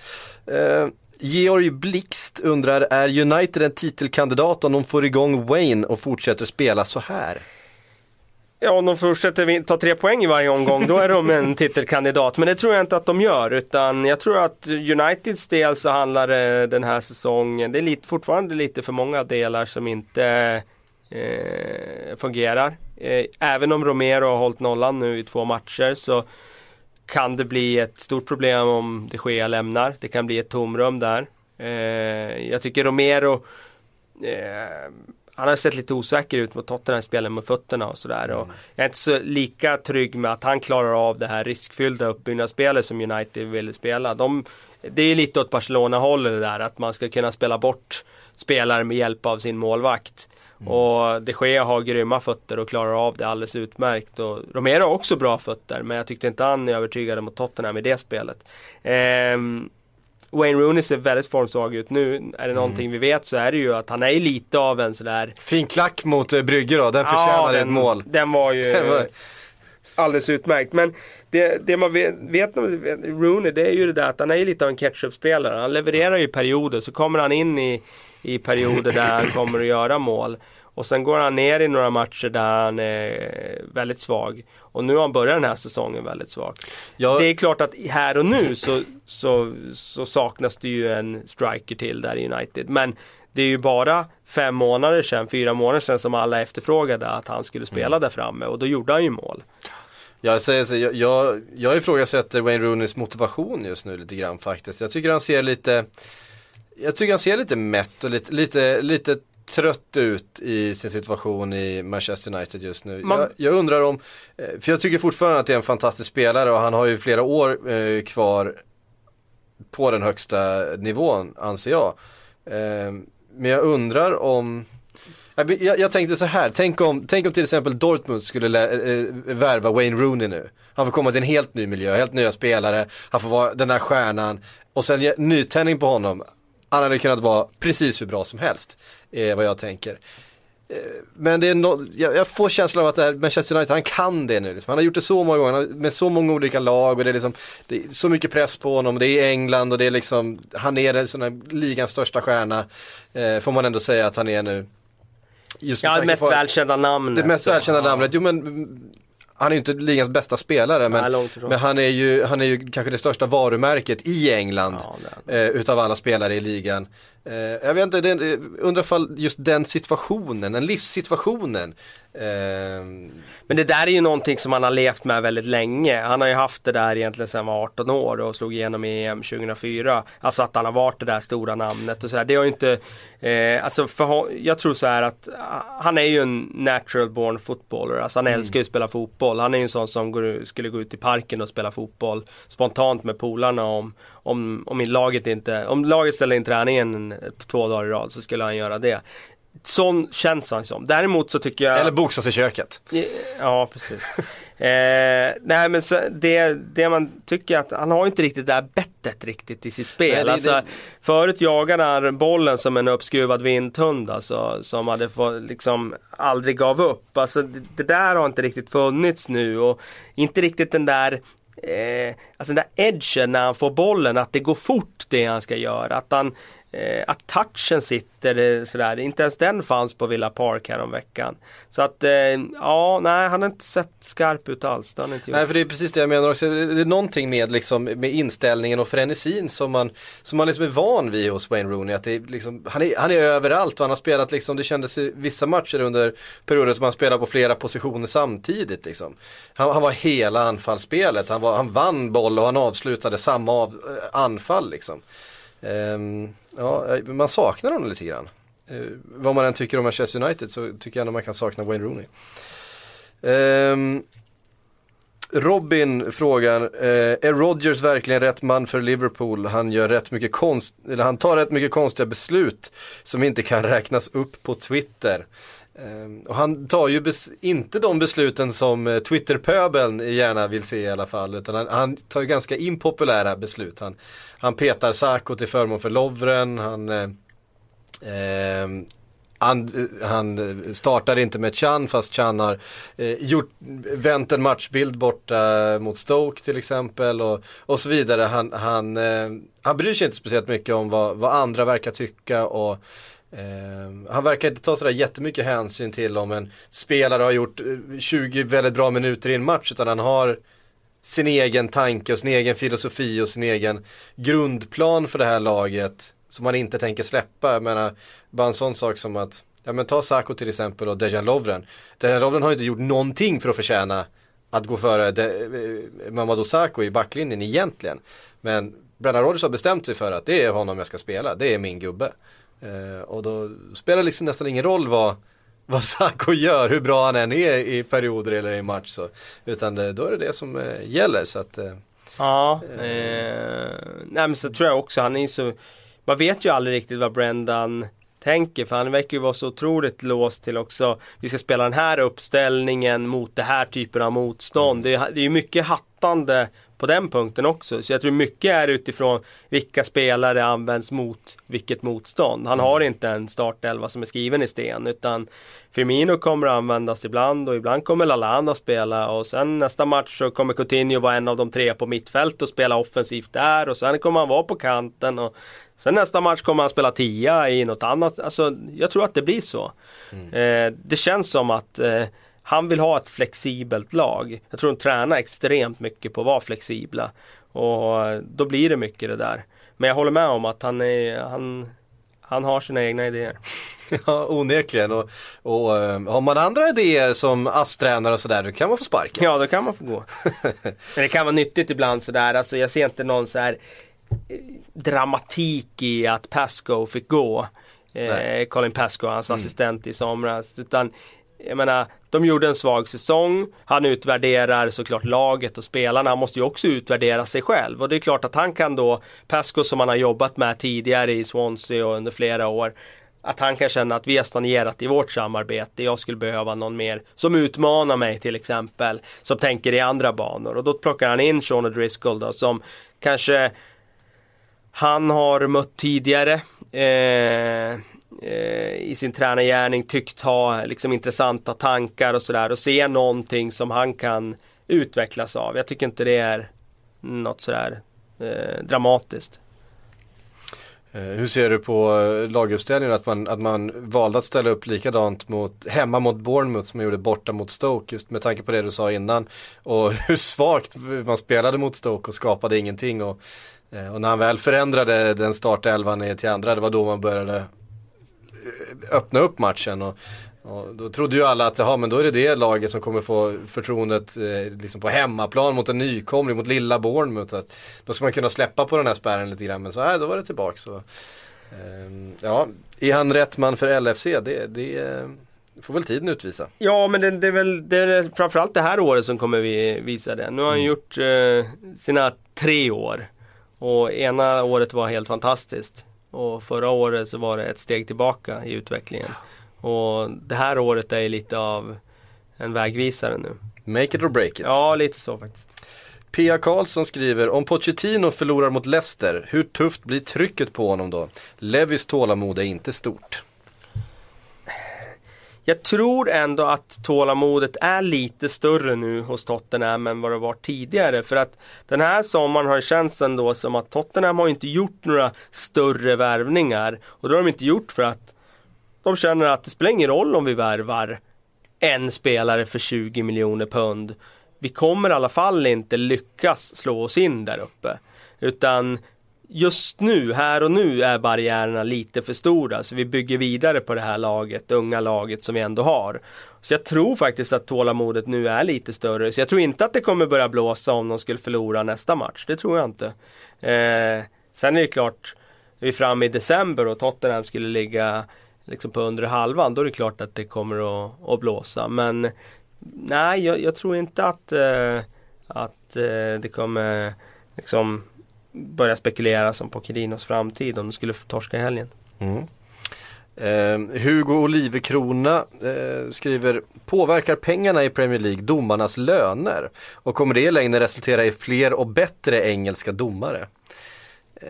Eh, Georg Blixt undrar, är United en titelkandidat om de får igång Wayne och fortsätter spela så här? Ja, om de fortsätter ta tre poäng i varje omgång, då är de en titelkandidat. Men det tror jag inte att de gör, utan jag tror att Uniteds del så handlar det den här säsongen, det är lite, fortfarande lite för många delar som inte eh, fungerar. Eh, även om Romero har hållit nollan nu i två matcher så kan det bli ett stort problem om de Gea lämnar. Det kan bli ett tomrum där. Eh, jag tycker Romero eh, han har sett lite osäker ut mot Tottenham spelen med fötterna och sådär. Mm. jag är inte så lika trygg med att han klarar av det här riskfyllda uppbyggnadsspelet som United ville spela. De, det är lite åt Barcelona-hållet det där att man ska kunna spela bort spelare med hjälp av sin målvakt. Mm. Och de Gea har grymma fötter och klarar av det alldeles utmärkt. Och Romero har också bra fötter men jag tyckte inte han övertygade mot Tottenham i det spelet. Ehm, Wayne Rooney ser väldigt formsvag ut nu. Är det någonting mm. vi vet så är det ju att han är lite av en sådär Fin klack mot eh, Brygge då, den förtjänade ja, ett mål. Den var ju var... alldeles utmärkt. Men det, det man vet, vet om Rooney det är ju det där att han är lite av en ketchup-spelare. Han levererar ju perioder så kommer han in i i perioder där han kommer att göra mål. Och sen går han ner i några matcher där han är väldigt svag. Och nu har han börjat den här säsongen väldigt svag. Ja. Det är klart att här och nu så, så, så saknas det ju en striker till där i United. Men det är ju bara fem månader sedan, fyra månader sedan som alla efterfrågade att han skulle spela mm. där framme och då gjorde han ju mål. Jag säger så, jag, jag, jag ifrågasätter Wayne Rooneys motivation just nu lite grann faktiskt. Jag tycker han ser lite jag tycker han ser lite mätt och lite, lite, lite trött ut i sin situation i Manchester United just nu. Man... Jag, jag, undrar om, eh, för jag tycker fortfarande att det är en fantastisk spelare och han har ju flera år eh, kvar på den högsta nivån anser jag. Eh, men jag undrar om jag, jag, tänkte så här, tänk om, tänk om till exempel Dortmund skulle lä, äh, värva Wayne Rooney nu. Han får komma till en helt ny miljö, helt nya spelare, han får vara den där stjärnan och sen nytändning på honom. Han hade kunnat vara precis hur bra som helst, är vad jag tänker. Eh, men det är no jag, får känslan av att det här Manchester United, han kan det nu. Liksom. Han har gjort det så många gånger, med så många olika lag och det är, liksom, det är så mycket press på honom. Det är England och det är liksom, han är den här ligans största stjärna. Eh, får man ändå säga att han är nu. Just ja, det mest välkända namnet. Det mest välkända ja. namnet. Jo men han är ju inte ligans bästa spelare men, Nej, men han, är ju, han är ju kanske det största varumärket i England ja, eh, utav alla spelare i ligan. Eh, jag vet inte, det, undrar fall just den situationen, den livssituationen Ehm, Men det där är ju någonting som han har levt med väldigt länge. Han har ju haft det där egentligen sedan han var 18 år och slog igenom i EM 2004. Alltså att han har varit det där stora namnet och sådär. Det har ju inte, eh, alltså för, jag tror så här att han är ju en natural born footballer. Alltså han mm. älskar ju att spela fotboll. Han är ju en sån som går, skulle gå ut i parken och spela fotboll spontant med polarna om, om, om laget inte, om laget ställer in träningen två dagar i rad så skulle han göra det. Sån känns han som. Däremot så tycker jag... Eller boxas i köket. Ja, precis. eh, nej men så, det, det man tycker att han har inte riktigt det där bettet riktigt i sitt spel. Nej, det, alltså, det... Förut jagade han bollen som en uppskruvad vindhund alltså, som hade fått, liksom aldrig gav upp. Alltså, det, det där har inte riktigt funnits nu och inte riktigt den där Eh, alltså den där edgen när han får bollen, att det går fort det han ska göra. Att han eh, att touchen sitter eh, sådär. Inte ens den fanns på Villa Park här om veckan. Så att, eh, ja, nej han har inte sett skarp ut alls. Det inte gjort. Nej för det är precis det jag menar också. Det är någonting med, liksom, med inställningen och frenesin som man, som man liksom är van vid hos Wayne Rooney. Att det är liksom, han, är, han är överallt och han har spelat liksom, det kändes i vissa matcher under perioder som han spelade på flera positioner samtidigt. Liksom. Han, han var hela anfallsspelet, han, var, han vann boll och han avslutade samma av, eh, anfall liksom. Ehm, ja, eh, man saknar honom lite grann. Eh, vad man än tycker om Manchester United så tycker jag ändå man kan sakna Wayne Rooney. Ehm, Robin frågar, eh, är Rodgers verkligen rätt man för Liverpool? Han gör rätt mycket konst, eller han tar rätt mycket konstiga beslut som inte kan räknas upp på Twitter. Ehm, och han tar ju bes- inte de besluten som eh, Twitterpöbeln gärna vill se i alla fall, utan han, han tar ju ganska impopulära beslut. Han, han petar Sako till förmån för Lovren, han eh, ehm, han, eh, han startar inte med Chan fast Chan har eh, gjort, vänt en matchbild borta mot Stoke till exempel och, och så vidare. Han, han, eh, han bryr sig inte speciellt mycket om vad, vad andra verkar tycka och eh, han verkar inte ta sådär jättemycket hänsyn till om en spelare har gjort eh, 20 väldigt bra minuter i en match utan han har sin egen tanke och sin egen filosofi och sin egen grundplan för det här laget som man inte tänker släppa. Jag menar, bara en sån sak som att, ja men ta Sako till exempel och Dejan Lovren. Dejan Lovren har ju inte gjort någonting för att förtjäna att gå före De, eh, Mamadou Sako i backlinjen egentligen. Men Brennan Rodgers har bestämt sig för att det är honom jag ska spela, det är min gubbe. Eh, och då spelar det liksom nästan ingen roll vad, vad Sako gör, hur bra han än är i perioder eller i match. Så. Utan då är det det som eh, gäller. Så att, eh, Ja, eh, nej men så tror jag också, han är så Man vet ju aldrig riktigt vad Brendan tänker för han verkar ju vara så otroligt låst till också Vi ska spela den här uppställningen mot det här typen av motstånd. Det, är, det är ju mycket hattande på den punkten också. Så jag tror mycket är utifrån vilka spelare används mot vilket motstånd. Han har inte en startelva som är skriven i sten utan Firmino kommer att användas ibland och ibland kommer Lalana spela och sen nästa match så kommer Coutinho vara en av de tre på mittfält och spela offensivt där och sen kommer han vara på kanten och sen nästa match kommer han spela tia i något annat. Alltså jag tror att det blir så. Eh, det känns som att eh, han vill ha ett flexibelt lag. Jag tror de tränar extremt mycket på att vara flexibla. Och då blir det mycket det där. Men jag håller med om att han, är, han, han har sina egna idéer. ja, onekligen. Och, och eh, har man andra idéer som ASS-tränare och sådär, då kan man få sparken. Ja, då kan man få gå. Men det kan vara nyttigt ibland sådär. Alltså jag ser inte någon så här eh, dramatik i att Pasco fick gå. Eh. Colin Pasco, hans assistent i somras. Utan jag menar, de gjorde en svag säsong. Han utvärderar såklart laget och spelarna. Han måste ju också utvärdera sig själv. Och det är klart att han kan då, Pasco som han har jobbat med tidigare i Swansea och under flera år. Att han kan känna att vi har stagnerat i vårt samarbete. Jag skulle behöva någon mer som utmanar mig till exempel. Som tänker i andra banor. Och då plockar han in Sean O'Driscoll då som kanske han har mött tidigare. Eh, eh, Eh, i sin tränargärning tyckt ha liksom intressanta tankar och sådär och se någonting som han kan utvecklas av. Jag tycker inte det är något sådär eh, dramatiskt. Eh, hur ser du på eh, laguppställningen? Att man, att man valde att ställa upp likadant mot, hemma mot Bournemouth som man gjorde borta mot Stoke. Just med tanke på det du sa innan. Och hur svagt man spelade mot Stoke och skapade ingenting. Och, och när han väl förändrade den startelvan till andra, det var då man började öppna upp matchen. Och, och då trodde ju alla att ja, men då är det det laget som kommer få förtroendet eh, liksom på hemmaplan mot en nykomling, mot lilla Bournemouth. Att då ska man kunna släppa på den här spärren lite grann. Men så här, då var det tillbaka. Så, ehm, ja, är han rätt man för LFC? Det, det eh, får väl tiden utvisa. Ja men det, det är väl det är framförallt det här året som kommer vi visa det. Nu har han gjort eh, sina tre år. Och ena året var helt fantastiskt. Och förra året så var det ett steg tillbaka i utvecklingen. Och det här året är lite av en vägvisare nu. Make it or break it. Ja, lite så faktiskt. Pia Karlsson skriver, om Pochettino förlorar mot Leicester, hur tufft blir trycket på honom då? Levis tålamod är inte stort jag tror ändå att tålamodet är lite större nu hos Tottenham än vad det var tidigare. För att den här sommaren har det känts ändå som att Tottenham har inte gjort några större värvningar. Och det har de inte gjort för att de känner att det spelar ingen roll om vi värvar en spelare för 20 miljoner pund. Vi kommer i alla fall inte lyckas slå oss in där uppe. Utan just nu, här och nu är barriärerna lite för stora. Så vi bygger vidare på det här laget, det unga laget som vi ändå har. Så jag tror faktiskt att tålamodet nu är lite större. Så jag tror inte att det kommer börja blåsa om de skulle förlora nästa match. Det tror jag inte. Eh, sen är det klart, är vi framme i december och Tottenham skulle ligga liksom på undre halvan. Då är det klart att det kommer att, att blåsa. Men nej, jag, jag tror inte att, eh, att eh, det kommer liksom börja spekulera som på Kirinos framtid om de skulle torska i helgen. Mm. Eh, Hugo Olivekrona eh, skriver Påverkar pengarna i Premier League domarnas löner? Och kommer det i längden resultera i fler och bättre engelska domare? Eh,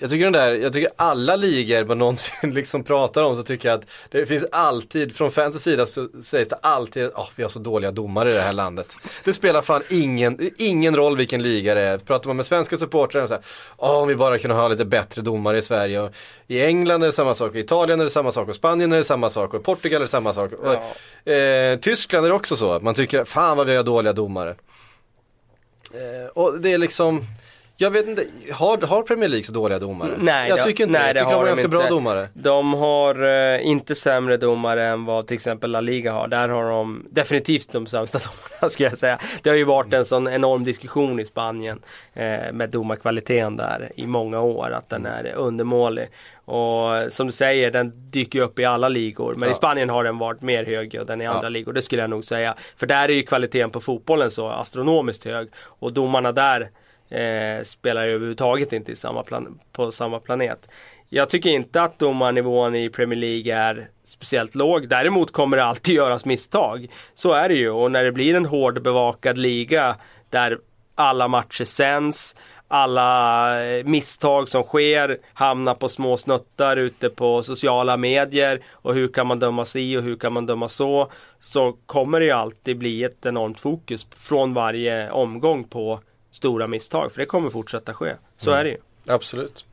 jag tycker den där, jag tycker alla ligor man någonsin liksom pratar om så tycker jag att det finns alltid, från fansens sida så sägs det alltid att oh, vi har så dåliga domare i det här landet. Det spelar fan ingen, ingen roll vilken liga det är. Pratar man med svenska supportrar så här, oh, om vi bara kunde ha lite bättre domare i Sverige. Och I England är det samma sak, i Italien är det samma sak, och Spanien är det samma sak, och Portugal är det samma sak. Ja. Och, eh, Tyskland är det också så, man tycker fan vad vi har dåliga domare. Eh, och det är liksom jag vet inte, har, har Premier League så dåliga domare? Nej, jag tycker inte nej, Jag tycker de har ganska inte. bra domare. De har uh, inte sämre domare än vad till exempel La Liga har. Där har de definitivt de sämsta domarna skulle jag säga. Det har ju varit en sån enorm diskussion i Spanien uh, med domarkvaliteten där i många år. Att den är undermålig. Och som du säger, den dyker upp i alla ligor. Men ja. i Spanien har den varit mer högljudd än i andra ja. ligor. Det skulle jag nog säga. För där är ju kvaliteten på fotbollen så astronomiskt hög. Och domarna där eh, spelar överhuvudtaget inte i samma plan- på samma planet. Jag tycker inte att domarnivån i Premier League är speciellt låg. Däremot kommer det alltid göras misstag. Så är det ju och när det blir en hård bevakad liga där alla matcher sänds, alla eh, misstag som sker hamnar på små snuttar ute på sociala medier och hur kan man döma si och hur kan man döma så. Så kommer det ju alltid bli ett enormt fokus från varje omgång på stora misstag. För det kommer fortsätta ske. Så mm. är det ju. Absolut.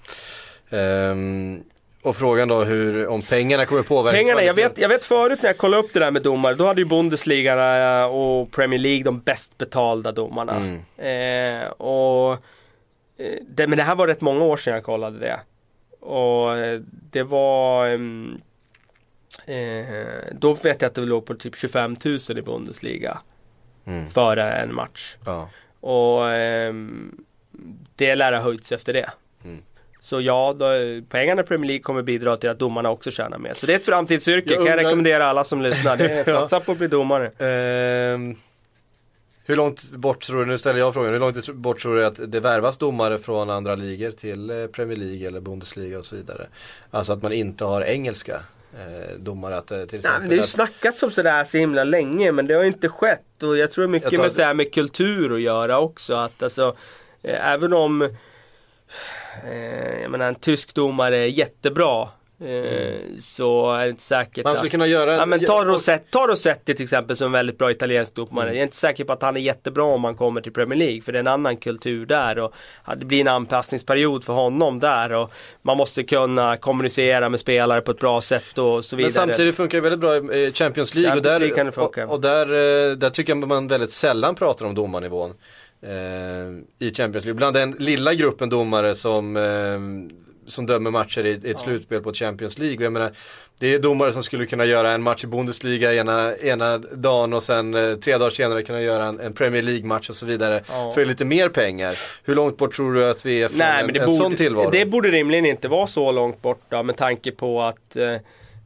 Um, och frågan då hur, om pengarna kommer påverka Pengarna, jag vet, jag vet förut när jag kollade upp det där med domare, då hade ju Bundesliga och Premier League de bäst betalda domarna. Mm. Eh, och, eh, det, men det här var rätt många år sedan jag kollade det. Och eh, det var ehm, eh, Då vet jag att det låg på typ 25 000 i Bundesliga. Mm. Före en match. Ja. Och eh, det lär ha höjts efter det. Mm. Så ja, då, pengarna i Premier League kommer bidra till att domarna också tjänar mer. Så det är ett framtidsyrke, jag kan jag rekommendera alla som lyssnar. Det är, satsa på att bli domare. Eh, hur långt bort tror du, nu ställer jag frågan, hur långt bort tror du att det värvas domare från andra ligor till eh, Premier League eller Bundesliga och så vidare? Alltså att man inte har engelska eh, domare att eh, till exempel. Nej, det har ju snackats om sådär så himla länge men det har inte skett och jag tror mycket med, att... med kultur att göra också. Att alltså, eh, även om eh, jag menar, en tysk domare är jättebra Mm. Så är det inte säkert Man skulle kunna göra ja, men ta, Rossetti, ta Rossetti till exempel som en väldigt bra italiensk domare. Mm. Jag är inte säker på att han är jättebra om han kommer till Premier League. För det är en annan kultur där. Och det blir en anpassningsperiod för honom där. Och man måste kunna kommunicera med spelare på ett bra sätt och så vidare. Men samtidigt funkar det väldigt bra i Champions League. Champions och där, League kan det funka. Och, och där, eh, där tycker jag man väldigt sällan pratar om domarnivån. Eh, I Champions League. Bland den lilla gruppen domare som eh, som dömer matcher i, i ett ja. slutspel på Champions League. Och jag menar, det är domare som skulle kunna göra en match i Bundesliga ena, ena dagen och sen eh, tre dagar senare kunna göra en, en Premier League-match och så vidare ja. för lite mer pengar. Hur långt bort tror du att vi är från Nej, en, en borde, sån tillvaro? Det borde rimligen inte vara så långt bort då, med tanke på att eh,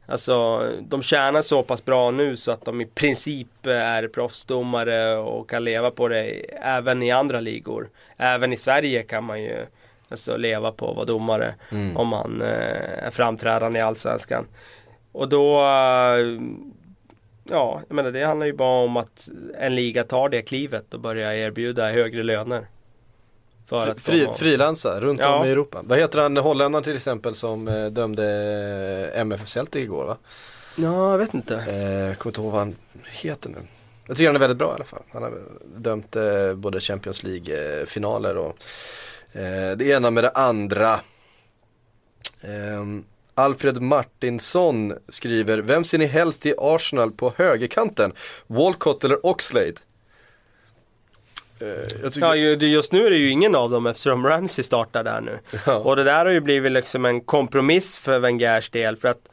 Alltså de tjänar så pass bra nu så att de i princip är proffsdomare och kan leva på det även i andra ligor. Även i Sverige kan man ju Alltså leva på att vara domare mm. om man eh, är framträdande i Allsvenskan. Och då eh, Ja, jag menar det handlar ju bara om att en liga tar det klivet och börjar erbjuda högre löner. För att Fri, frilansa runt ja. om i Europa. Vad heter han, holländaren till exempel som eh, dömde MFF Celtic igår va? Ja, jag vet inte. Eh, kommer inte ihåg vad han heter nu. Jag tycker han är väldigt bra i alla fall. Han har dömt eh, både Champions League-finaler och eh, det ena med det andra. Ehm, Alfred Martinsson skriver, vem ser ni helst i Arsenal på högerkanten? Walcott eller Oxlade? Eh. Ja, just nu är det ju ingen av dem eftersom Ramsey startar där nu. Ja. Och det där har ju blivit liksom en kompromiss för Wengers del för att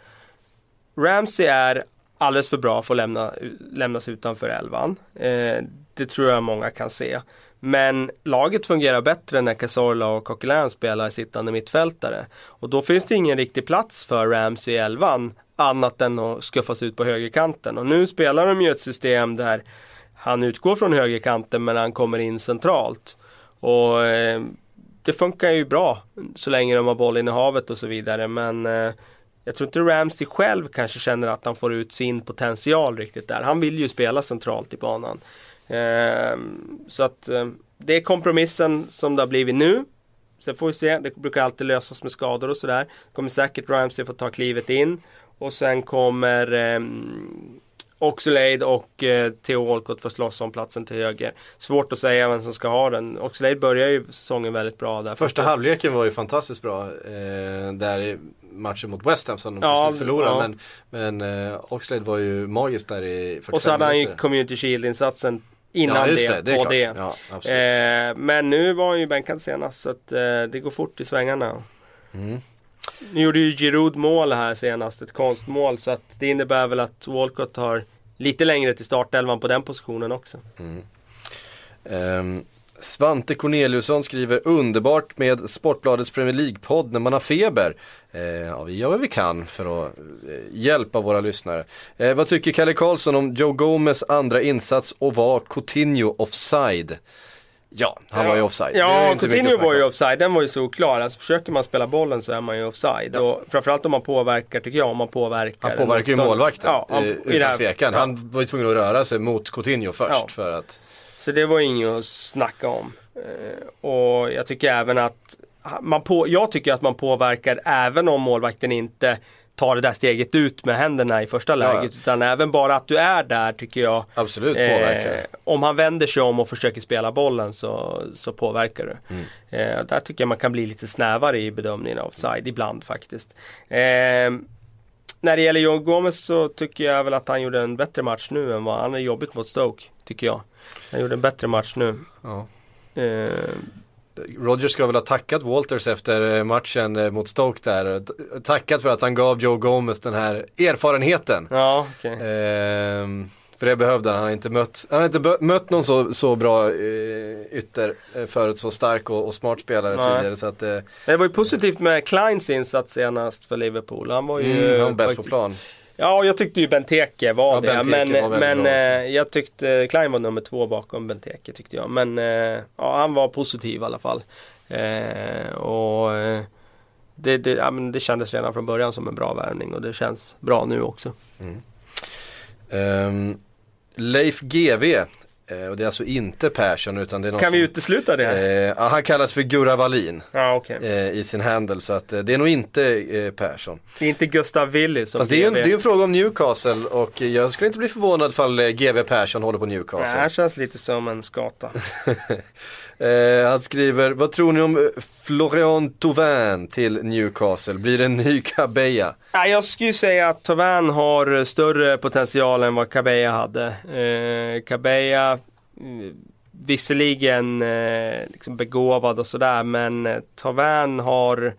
Ramsey är alldeles för bra för att lämna, lämnas utanför elvan. Eh, det tror jag många kan se. Men laget fungerar bättre när Cazorla och Coquelin spelar sittande mittfältare. Och då finns det ingen riktig plats för Ramsey i elvan annat än att skuffas ut på högerkanten. Och nu spelar de ju ett system där han utgår från högerkanten men han kommer in centralt. Och eh, det funkar ju bra så länge de har bollen i havet och så vidare. Men eh, jag tror inte Ramsey själv kanske känner att han får ut sin potential riktigt där. Han vill ju spela centralt i banan. Eh, så att eh, det är kompromissen som det har blivit nu. Sen får vi se, det brukar alltid lösas med skador och sådär. Kommer säkert Ramsey få ta klivet in. Och sen kommer eh, Oxlade och eh, Theo Walcott få slåss om platsen till höger. Svårt att säga vem som ska ha den. Oxlade börjar ju säsongen väldigt bra där. Första halvleken var ju fantastiskt bra. Eh, där i matchen mot West Ham som de Ja, förlora. ja. Men, men eh, Oxlade var ju magiskt där i 45 Och så hade han ju minuter. Community Shield-insatsen innan Ja, det, det, på det. Ja. Eh, men nu var han ju bänkad senast så att eh, det går fort i svängarna. Mm. Nu gjorde ju Giroud mål här senast, ett konstmål. Så att det innebär väl att Walcott har lite längre till startelvan på den positionen också. Ehm, Svante Corneliusson skriver underbart med Sportbladets Premier League-podd när man har feber. Eh, ja, vi gör vad vi kan för att eh, hjälpa våra lyssnare. Eh, vad tycker Kalle Karlsson om Joe Gomez andra insats och var Coutinho offside? Ja, han var ju offside. Ja, Coutinho var ju offside, den var ju solklar. Alltså, försöker man spela bollen så är man ju offside. Och framförallt om man påverkar, tycker jag, om man påverkar. Han påverkar ju målvakten, Ja, han, eh, utan tvekan. ja. Han var ju tvungen att röra sig mot Coutinho först Ja. för att Så det var inget att snacka om. Eh, och jag tycker även att man på, jag tycker att man påverkar även om målvakten inte tar det där steget ut med händerna i första läget. Utan även bara att du är där tycker jag. absolut eh, påverkar. om han vänder sig om och försöker spela bollen så, så påverkar du. Mm. Eh, där tycker jag man kan bli lite snävare i bedömningen av offside ibland faktiskt. Eh, när det gäller John Gomez så tycker jag väl att han gjorde en bättre match nu än vad han är jobbigt mot Stoke. Tycker jag. Han gjorde en bättre match nu. Ja. Eh, Rogers ska väl ha tackat Walters efter eh, matchen eh, mot Stoke där. Tackat för att han gav Joe Gomez den här erfarenheten. ja, okej. Ehm, för det behövde han. Han har inte mött, han har inte mött någon så, så bra eh, ytter eh, förut, så stark och, och smart spelare Nej. tidigare. Så att, eh, Det var ju positivt med Kleins insats senast för Liverpool. Han var ju... mm, han var bäst på plan. Ja, jag tyckte ju Benteke var Ja, det. Benteke men var men bra eh, jag tyckte Klein var nummer två bakom Benteke tyckte jag. Men eh, ja, han var positiv i alla fall. Eh, och det, det, ja, det kändes redan från början som en bra värvning och det känns bra nu också. Ehm, Leif GV, och det är alltså inte Persson utan det är någon Kan vi som, utesluta det? eh, Han kallas för Gurra Wallin Ja, okej. eh, i sin handel så att eh, det är nog inte eh, Persson. Det inte Gustav Willy som Fast det är, en, det är en fråga om Newcastle och jag skulle inte bli förvånad ifall eh, GV Persson håller på Newcastle. han känns lite som en skata. Eh, han skriver, vad tror ni om eh, Florian Thauvin till Newcastle? Blir det en ny Kabeja? Ja, jag skulle säga att Tavan har större potential än vad Kabeja hade. Eh, Kabeja, Eh, visserligen eh, liksom begåvad och sådär, men eh, Tavan har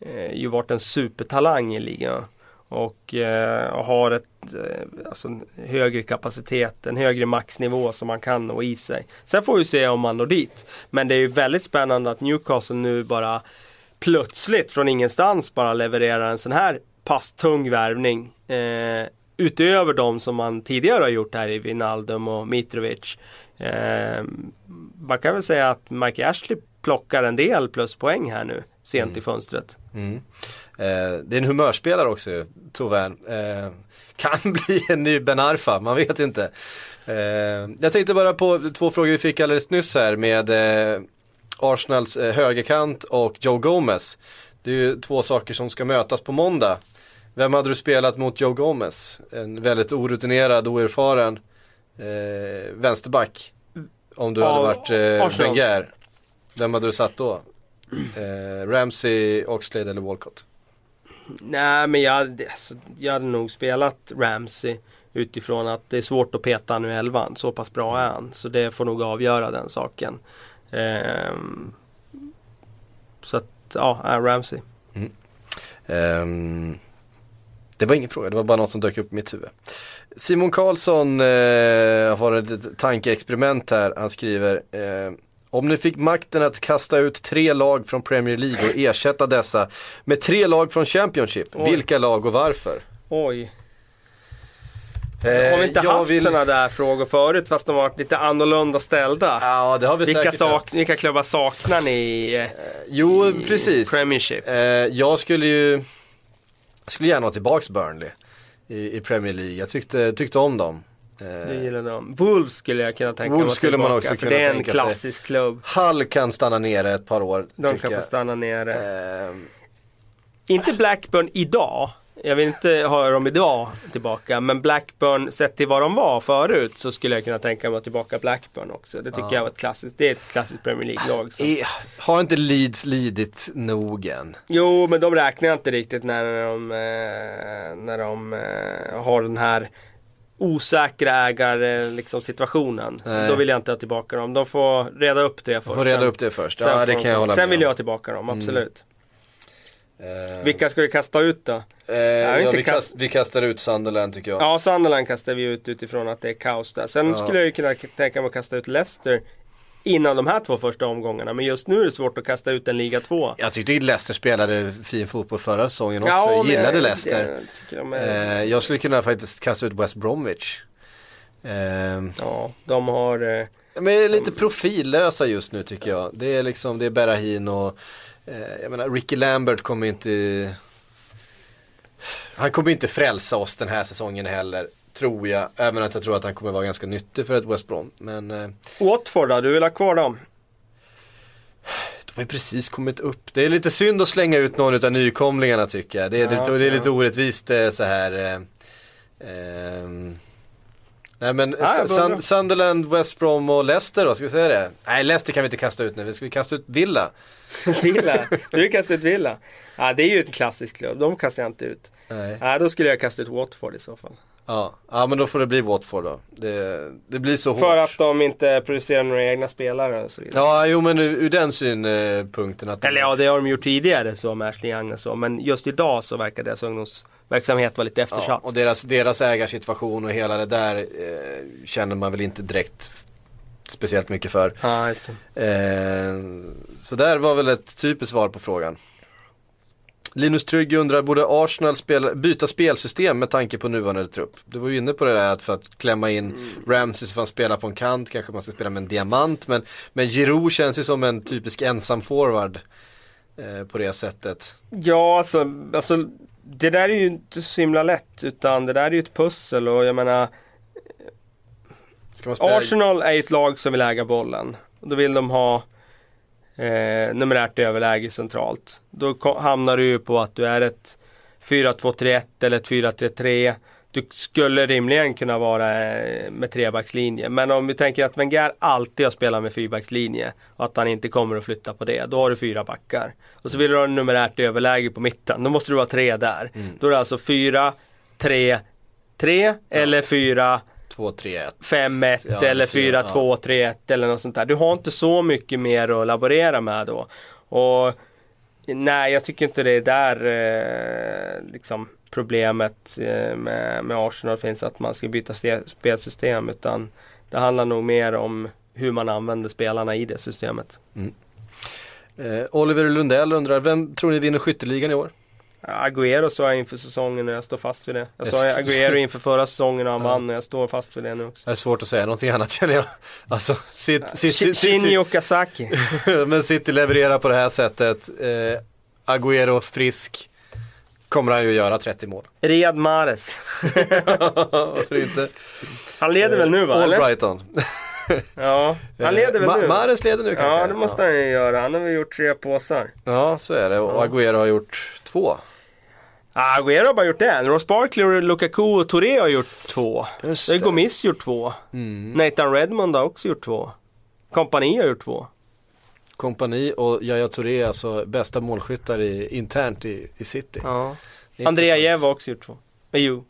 eh, ju varit en supertalang i ligan. Och eh, har ett, eh, alltså en högre kapacitet, en högre maxnivå som man kan nå i sig. Sen får vi se om man når dit. Men det är ju väldigt spännande att Newcastle nu bara plötsligt från ingenstans bara levererar en sån här pass tung värvning. Eh, Utöver de som man tidigare har gjort här i Wijnaldum och Mitrovic. Eh, man kan väl säga att Mike Ashley plockar en del pluspoäng här nu sent i fönstret. Mm. Eh, det är en humörspelare också Thauvin. Eh, kan bli en ny Ben Arfa, man vet inte. Eh, jag tänkte bara på två frågor vi fick alldeles nyss här med eh, Arsenals eh, högerkant och Joe Gomez. Det är ju två saker som ska mötas på måndag. Vem hade du spelat mot Joe Gomez? En väldigt orutinerad, oerfaren eh, vänsterback. Om du hade varit eh. Wenger. Vem hade du satt då? Eh, Ramsey, Oxlade eller Walcott? Nej men jag, alltså, jag hade nog spelat Ramsey utifrån att det är svårt att peta nu i elvan. Så pass bra är han. Så det får nog avgöra den saken. Ehm, så att, ja, Ramsey. Ehm, det var ingen fråga, det var bara något som dök upp i mitt huvud. Simon Karlsson eh, har ett tankeexperiment här. Han skriver eh, om ni fick makten att kasta ut tre lag från Premier League och ersätta dessa med tre lag från Championship, Oj. vilka lag och varför? Oj. Eh, Har vi inte haft vill- sådana där frågor förut fast de har varit lite annorlunda ställda? Ja, det har vi vilka, säkert sak, haft. vilka klubbar saknar ni i, eh, Jo, i precis. Premiership? Eh, jag skulle ju, jag skulle gärna ha tillbaks Burnley i, i Premier League. Jag tyckte, tyckte om dem. Eh, Du gillar dem. Wolves skulle jag kunna tänka Wolves mig skulle man tillbaka, också kunna det är en tänka sig. klassisk klubb. Hull kan stanna nere ett par år, De kan få jag. stanna nere. Eh, Inte Blackburn idag. Jag vill inte ha dem idag tillbaka. Men Blackburn, sett till vad de var förut, så skulle jag kunna tänka mig att tillbaka Blackburn också. Det tycker jag var ett klassiskt, det är ett klassiskt Premier League-lag. har inte Leeds lidit nog än? Jo, men de räknar jag inte riktigt när de, eh, när de eh, har den här osäkra ägar liksom, situationen. Nej. Då vill jag inte ha tillbaka dem. De får reda upp det först. Får reda Sen- upp det först. sen Ja, det får kan de- jag hålla Sen vill jag ha tillbaka dem, absolut. Eh, Vilka ska vi kasta ut då? eh, Ja, ja, vi, kast- kast, vi kastar ut Sunderland tycker jag. Ja, Sunderland kastar vi ut utifrån att det är kaos där. Sen Ja. skulle jag ju kunna tänka mig att kasta ut Leicester innan de här två första omgångarna. Men just nu är det svårt att kasta ut en liga 2. Jag tyckte Leicester spelade fin fotboll förra säsongen också. jag gillade Leicester. Jag, tycker de är, Eh, jag skulle kunna faktiskt kasta ut West Bromwich. Eh, ja, de har... Eh, Men är lite profillösa just nu tycker jag. Det är liksom, det är Berrahin och eh, jag menar Ricky Lambert kommer inte Han kommer inte frälsa oss den här säsongen heller. Tror jag. Även att jag tror att han kommer vara ganska nyttig för ett West Brom. Men eh, Watford då? Du vill ha kvar dem? de har ju precis kommit upp. Det är lite synd att slänga ut någon av nykomlingarna tycker jag. Det är, Ja, lite, det är lite orättvist eh, så här. Eh, ehm, Nej men Ja, Sun-. Sunderland, West Brom och Leicester då, ska vi säga det? Nej Leicester kan vi inte kasta ut nu, vi ska kasta ut Villa. Villa? Du vill kasta ut Villa? Ja, det är ju ett klassiskt klubb. De kastar jag inte ut. Nej. Ja, då skulle jag kasta ut Watford i så fall. Ja, ja men då får det bli Watford då. Det, det blir så För hårt. att de inte producerar några egna spelare och så vidare. Ja, jo men ur, ur den synpunkten att de- Eller ja, det har de gjort tidigare så med Ashley Young och så. Men just idag så verkar deras ungdomsverksamhet vara lite Ja, eftersatt. och deras, deras ägarsituation och hela det där eh, känner man väl inte direkt speciellt mycket för. Ja, just det. Eh, så där var väl ett typiskt svar på frågan. Linus Trygg undrar, borde Arsenal spela, byta spelsystem med tanke på nuvarande trupp? Du var ju inne på det där att för att klämma in Mm. Ramsey så får han spela på en kant, kanske man ska spela med en diamant. Men, men Giroud känns ju som en typisk ensam forward eh, på det sättet. Ja, alltså, alltså det där är ju inte så himla lätt. Utan det där är ju ett pussel och jag menar Ska man spela... Arsenal är ett lag som vill äga bollen. Och då vill de ha eh, numerärt överläge centralt. Då hamnar du ju på att du är ett 4-2-3-1 eller ett 4-3-3. Du skulle rimligen kunna vara eh, med trebackslinje. Men om vi tänker att Wenger alltid har spelat med fyrbackslinje och att han inte kommer att flytta på det. Då har du fyra backar. Och så vill du ha en numerärt överläge på mitten. Då måste du ha tre där. Då är det alltså 4, 3, 3 eller 4 2, 3, 1. 5-1 Ja, eller fyra, 4-2-3-1 eller något sånt där. Du har inte så mycket mer att laborera med då. Och nej, jag tycker inte det är där eh, liksom problemet eh, med, med Arsenal finns att man ska byta ste- spelsystem utan det handlar nog mer om hur man använder spelarna i det systemet. Eh, Oliver Lundell undrar, vem tror ni vinner skytteligan i år? Agüero sa jag inför säsongen och jag står fast vid det. Jag sa Agüero inför förra säsongen och han vann och jag står fast vid det nu också. Det är svårt att säga någonting annat känner jag. Alltså, sitt, sitt, sitt, Shinji Okazaki. men City levererar på det här sättet. Eh, Agüero frisk. Kommer han ju göra 30 mål. Riyad Mahrez. Varför inte? Han leder väl nu va? Eller? Albrighton. Ja, han leder väl Ma- nu? Mahrez leder nu kanske? Ja, det måste han ju göra. Han har väl gjort tre påsar. Ja, så är det. Och Agüero har gjort två. Ah, Agüero har bara gjort en. Ross Barkley, Lukaku och Touré har gjort två. Just Det. Gomis gjort två. Nathan Redmond har också gjort två. Kompani har gjort två. Kompani och Yahya Touré, alltså bästa målskyttar i, internt i, i City. Ja. Andrea. Jev har också gjort två. Med ju.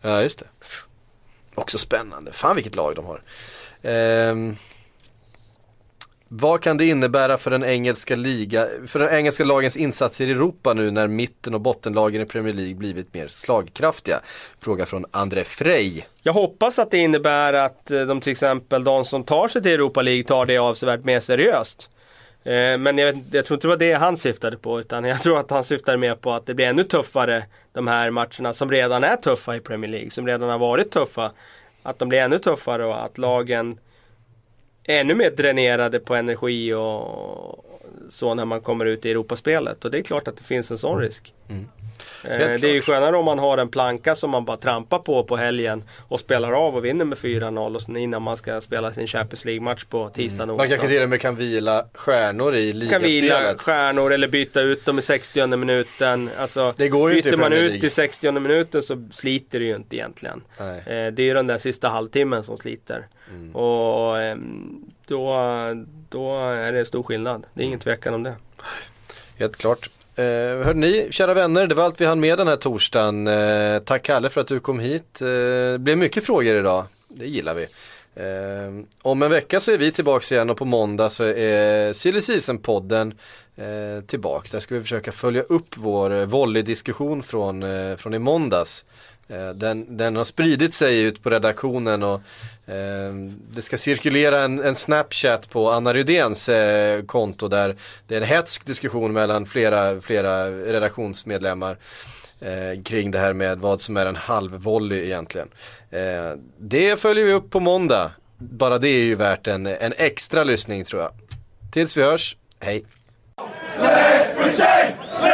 Ja, just det. Också spännande. Fan vilket lag de har. Ehm, vad kan det innebära för den engelska liga, för den engelska lagens insatser i Europa nu när mitten och bottenlagen i Premier League blivit mer slagkraftiga? Fråga från André Frey. Jag hoppas att det innebär att eh, de till exempel, de som tar sig till Europa League tar det avsevärt mer seriöst. Eh, men jag, vet, jag tror inte det var det han syftade på utan jag tror att han syftade mer på att det blir ännu tuffare de här matcherna som redan är tuffa i Premier League, som redan har varit tuffa. Att de blir ännu tuffare och att lagen ännu mer dränerade på energi och så när man kommer ut i Europaspelet. Och det är klart att det finns en sån risk. Eh, Helt Det är ju skönare om man har en planka som man bara trampar på på helgen och spelar av och vinner med 4-0 och innan man ska spela sin Champions League-match på tisdag och Man kanske till och med kan vila stjärnor i Kan vila ligaspelet. stjärnor eller byta ut dem i 60 minuten. Alltså, Det går ju byter man ut i 60 minuten så sliter det ju inte egentligen. Eh, Det är ju den där sista halvtimmen som sliter. Mm. Och ehm, då, då är det stor skillnad. Det är ingen tvekan om det. Helt klart. Eh, hörde ni, kära vänner, det var allt vi hann med den här torsdagen. Eh, tack Kalle för att du kom hit. Eh, det blev mycket frågor idag, det gillar vi. Eh, om en vecka så är vi tillbaka igen och på måndag så är Silly Season-podden eh, tillbaks. Där ska vi försöka följa upp vår eh, volleydiskussion från, eh, från i måndags. Eh, den, den har spridit sig ut på redaktionen och eh, det ska cirkulera en, en Snapchat på Anna Rydéns eh, konto där det är en hetsk diskussion mellan flera, flera redaktionsmedlemmar eh, kring det här med vad som är en halvvolley egentligen. Eh, det följer vi upp på måndag. Bara det är ju värt en, en extra lyssning tror jag. Tills vi hörs, hej! Let's!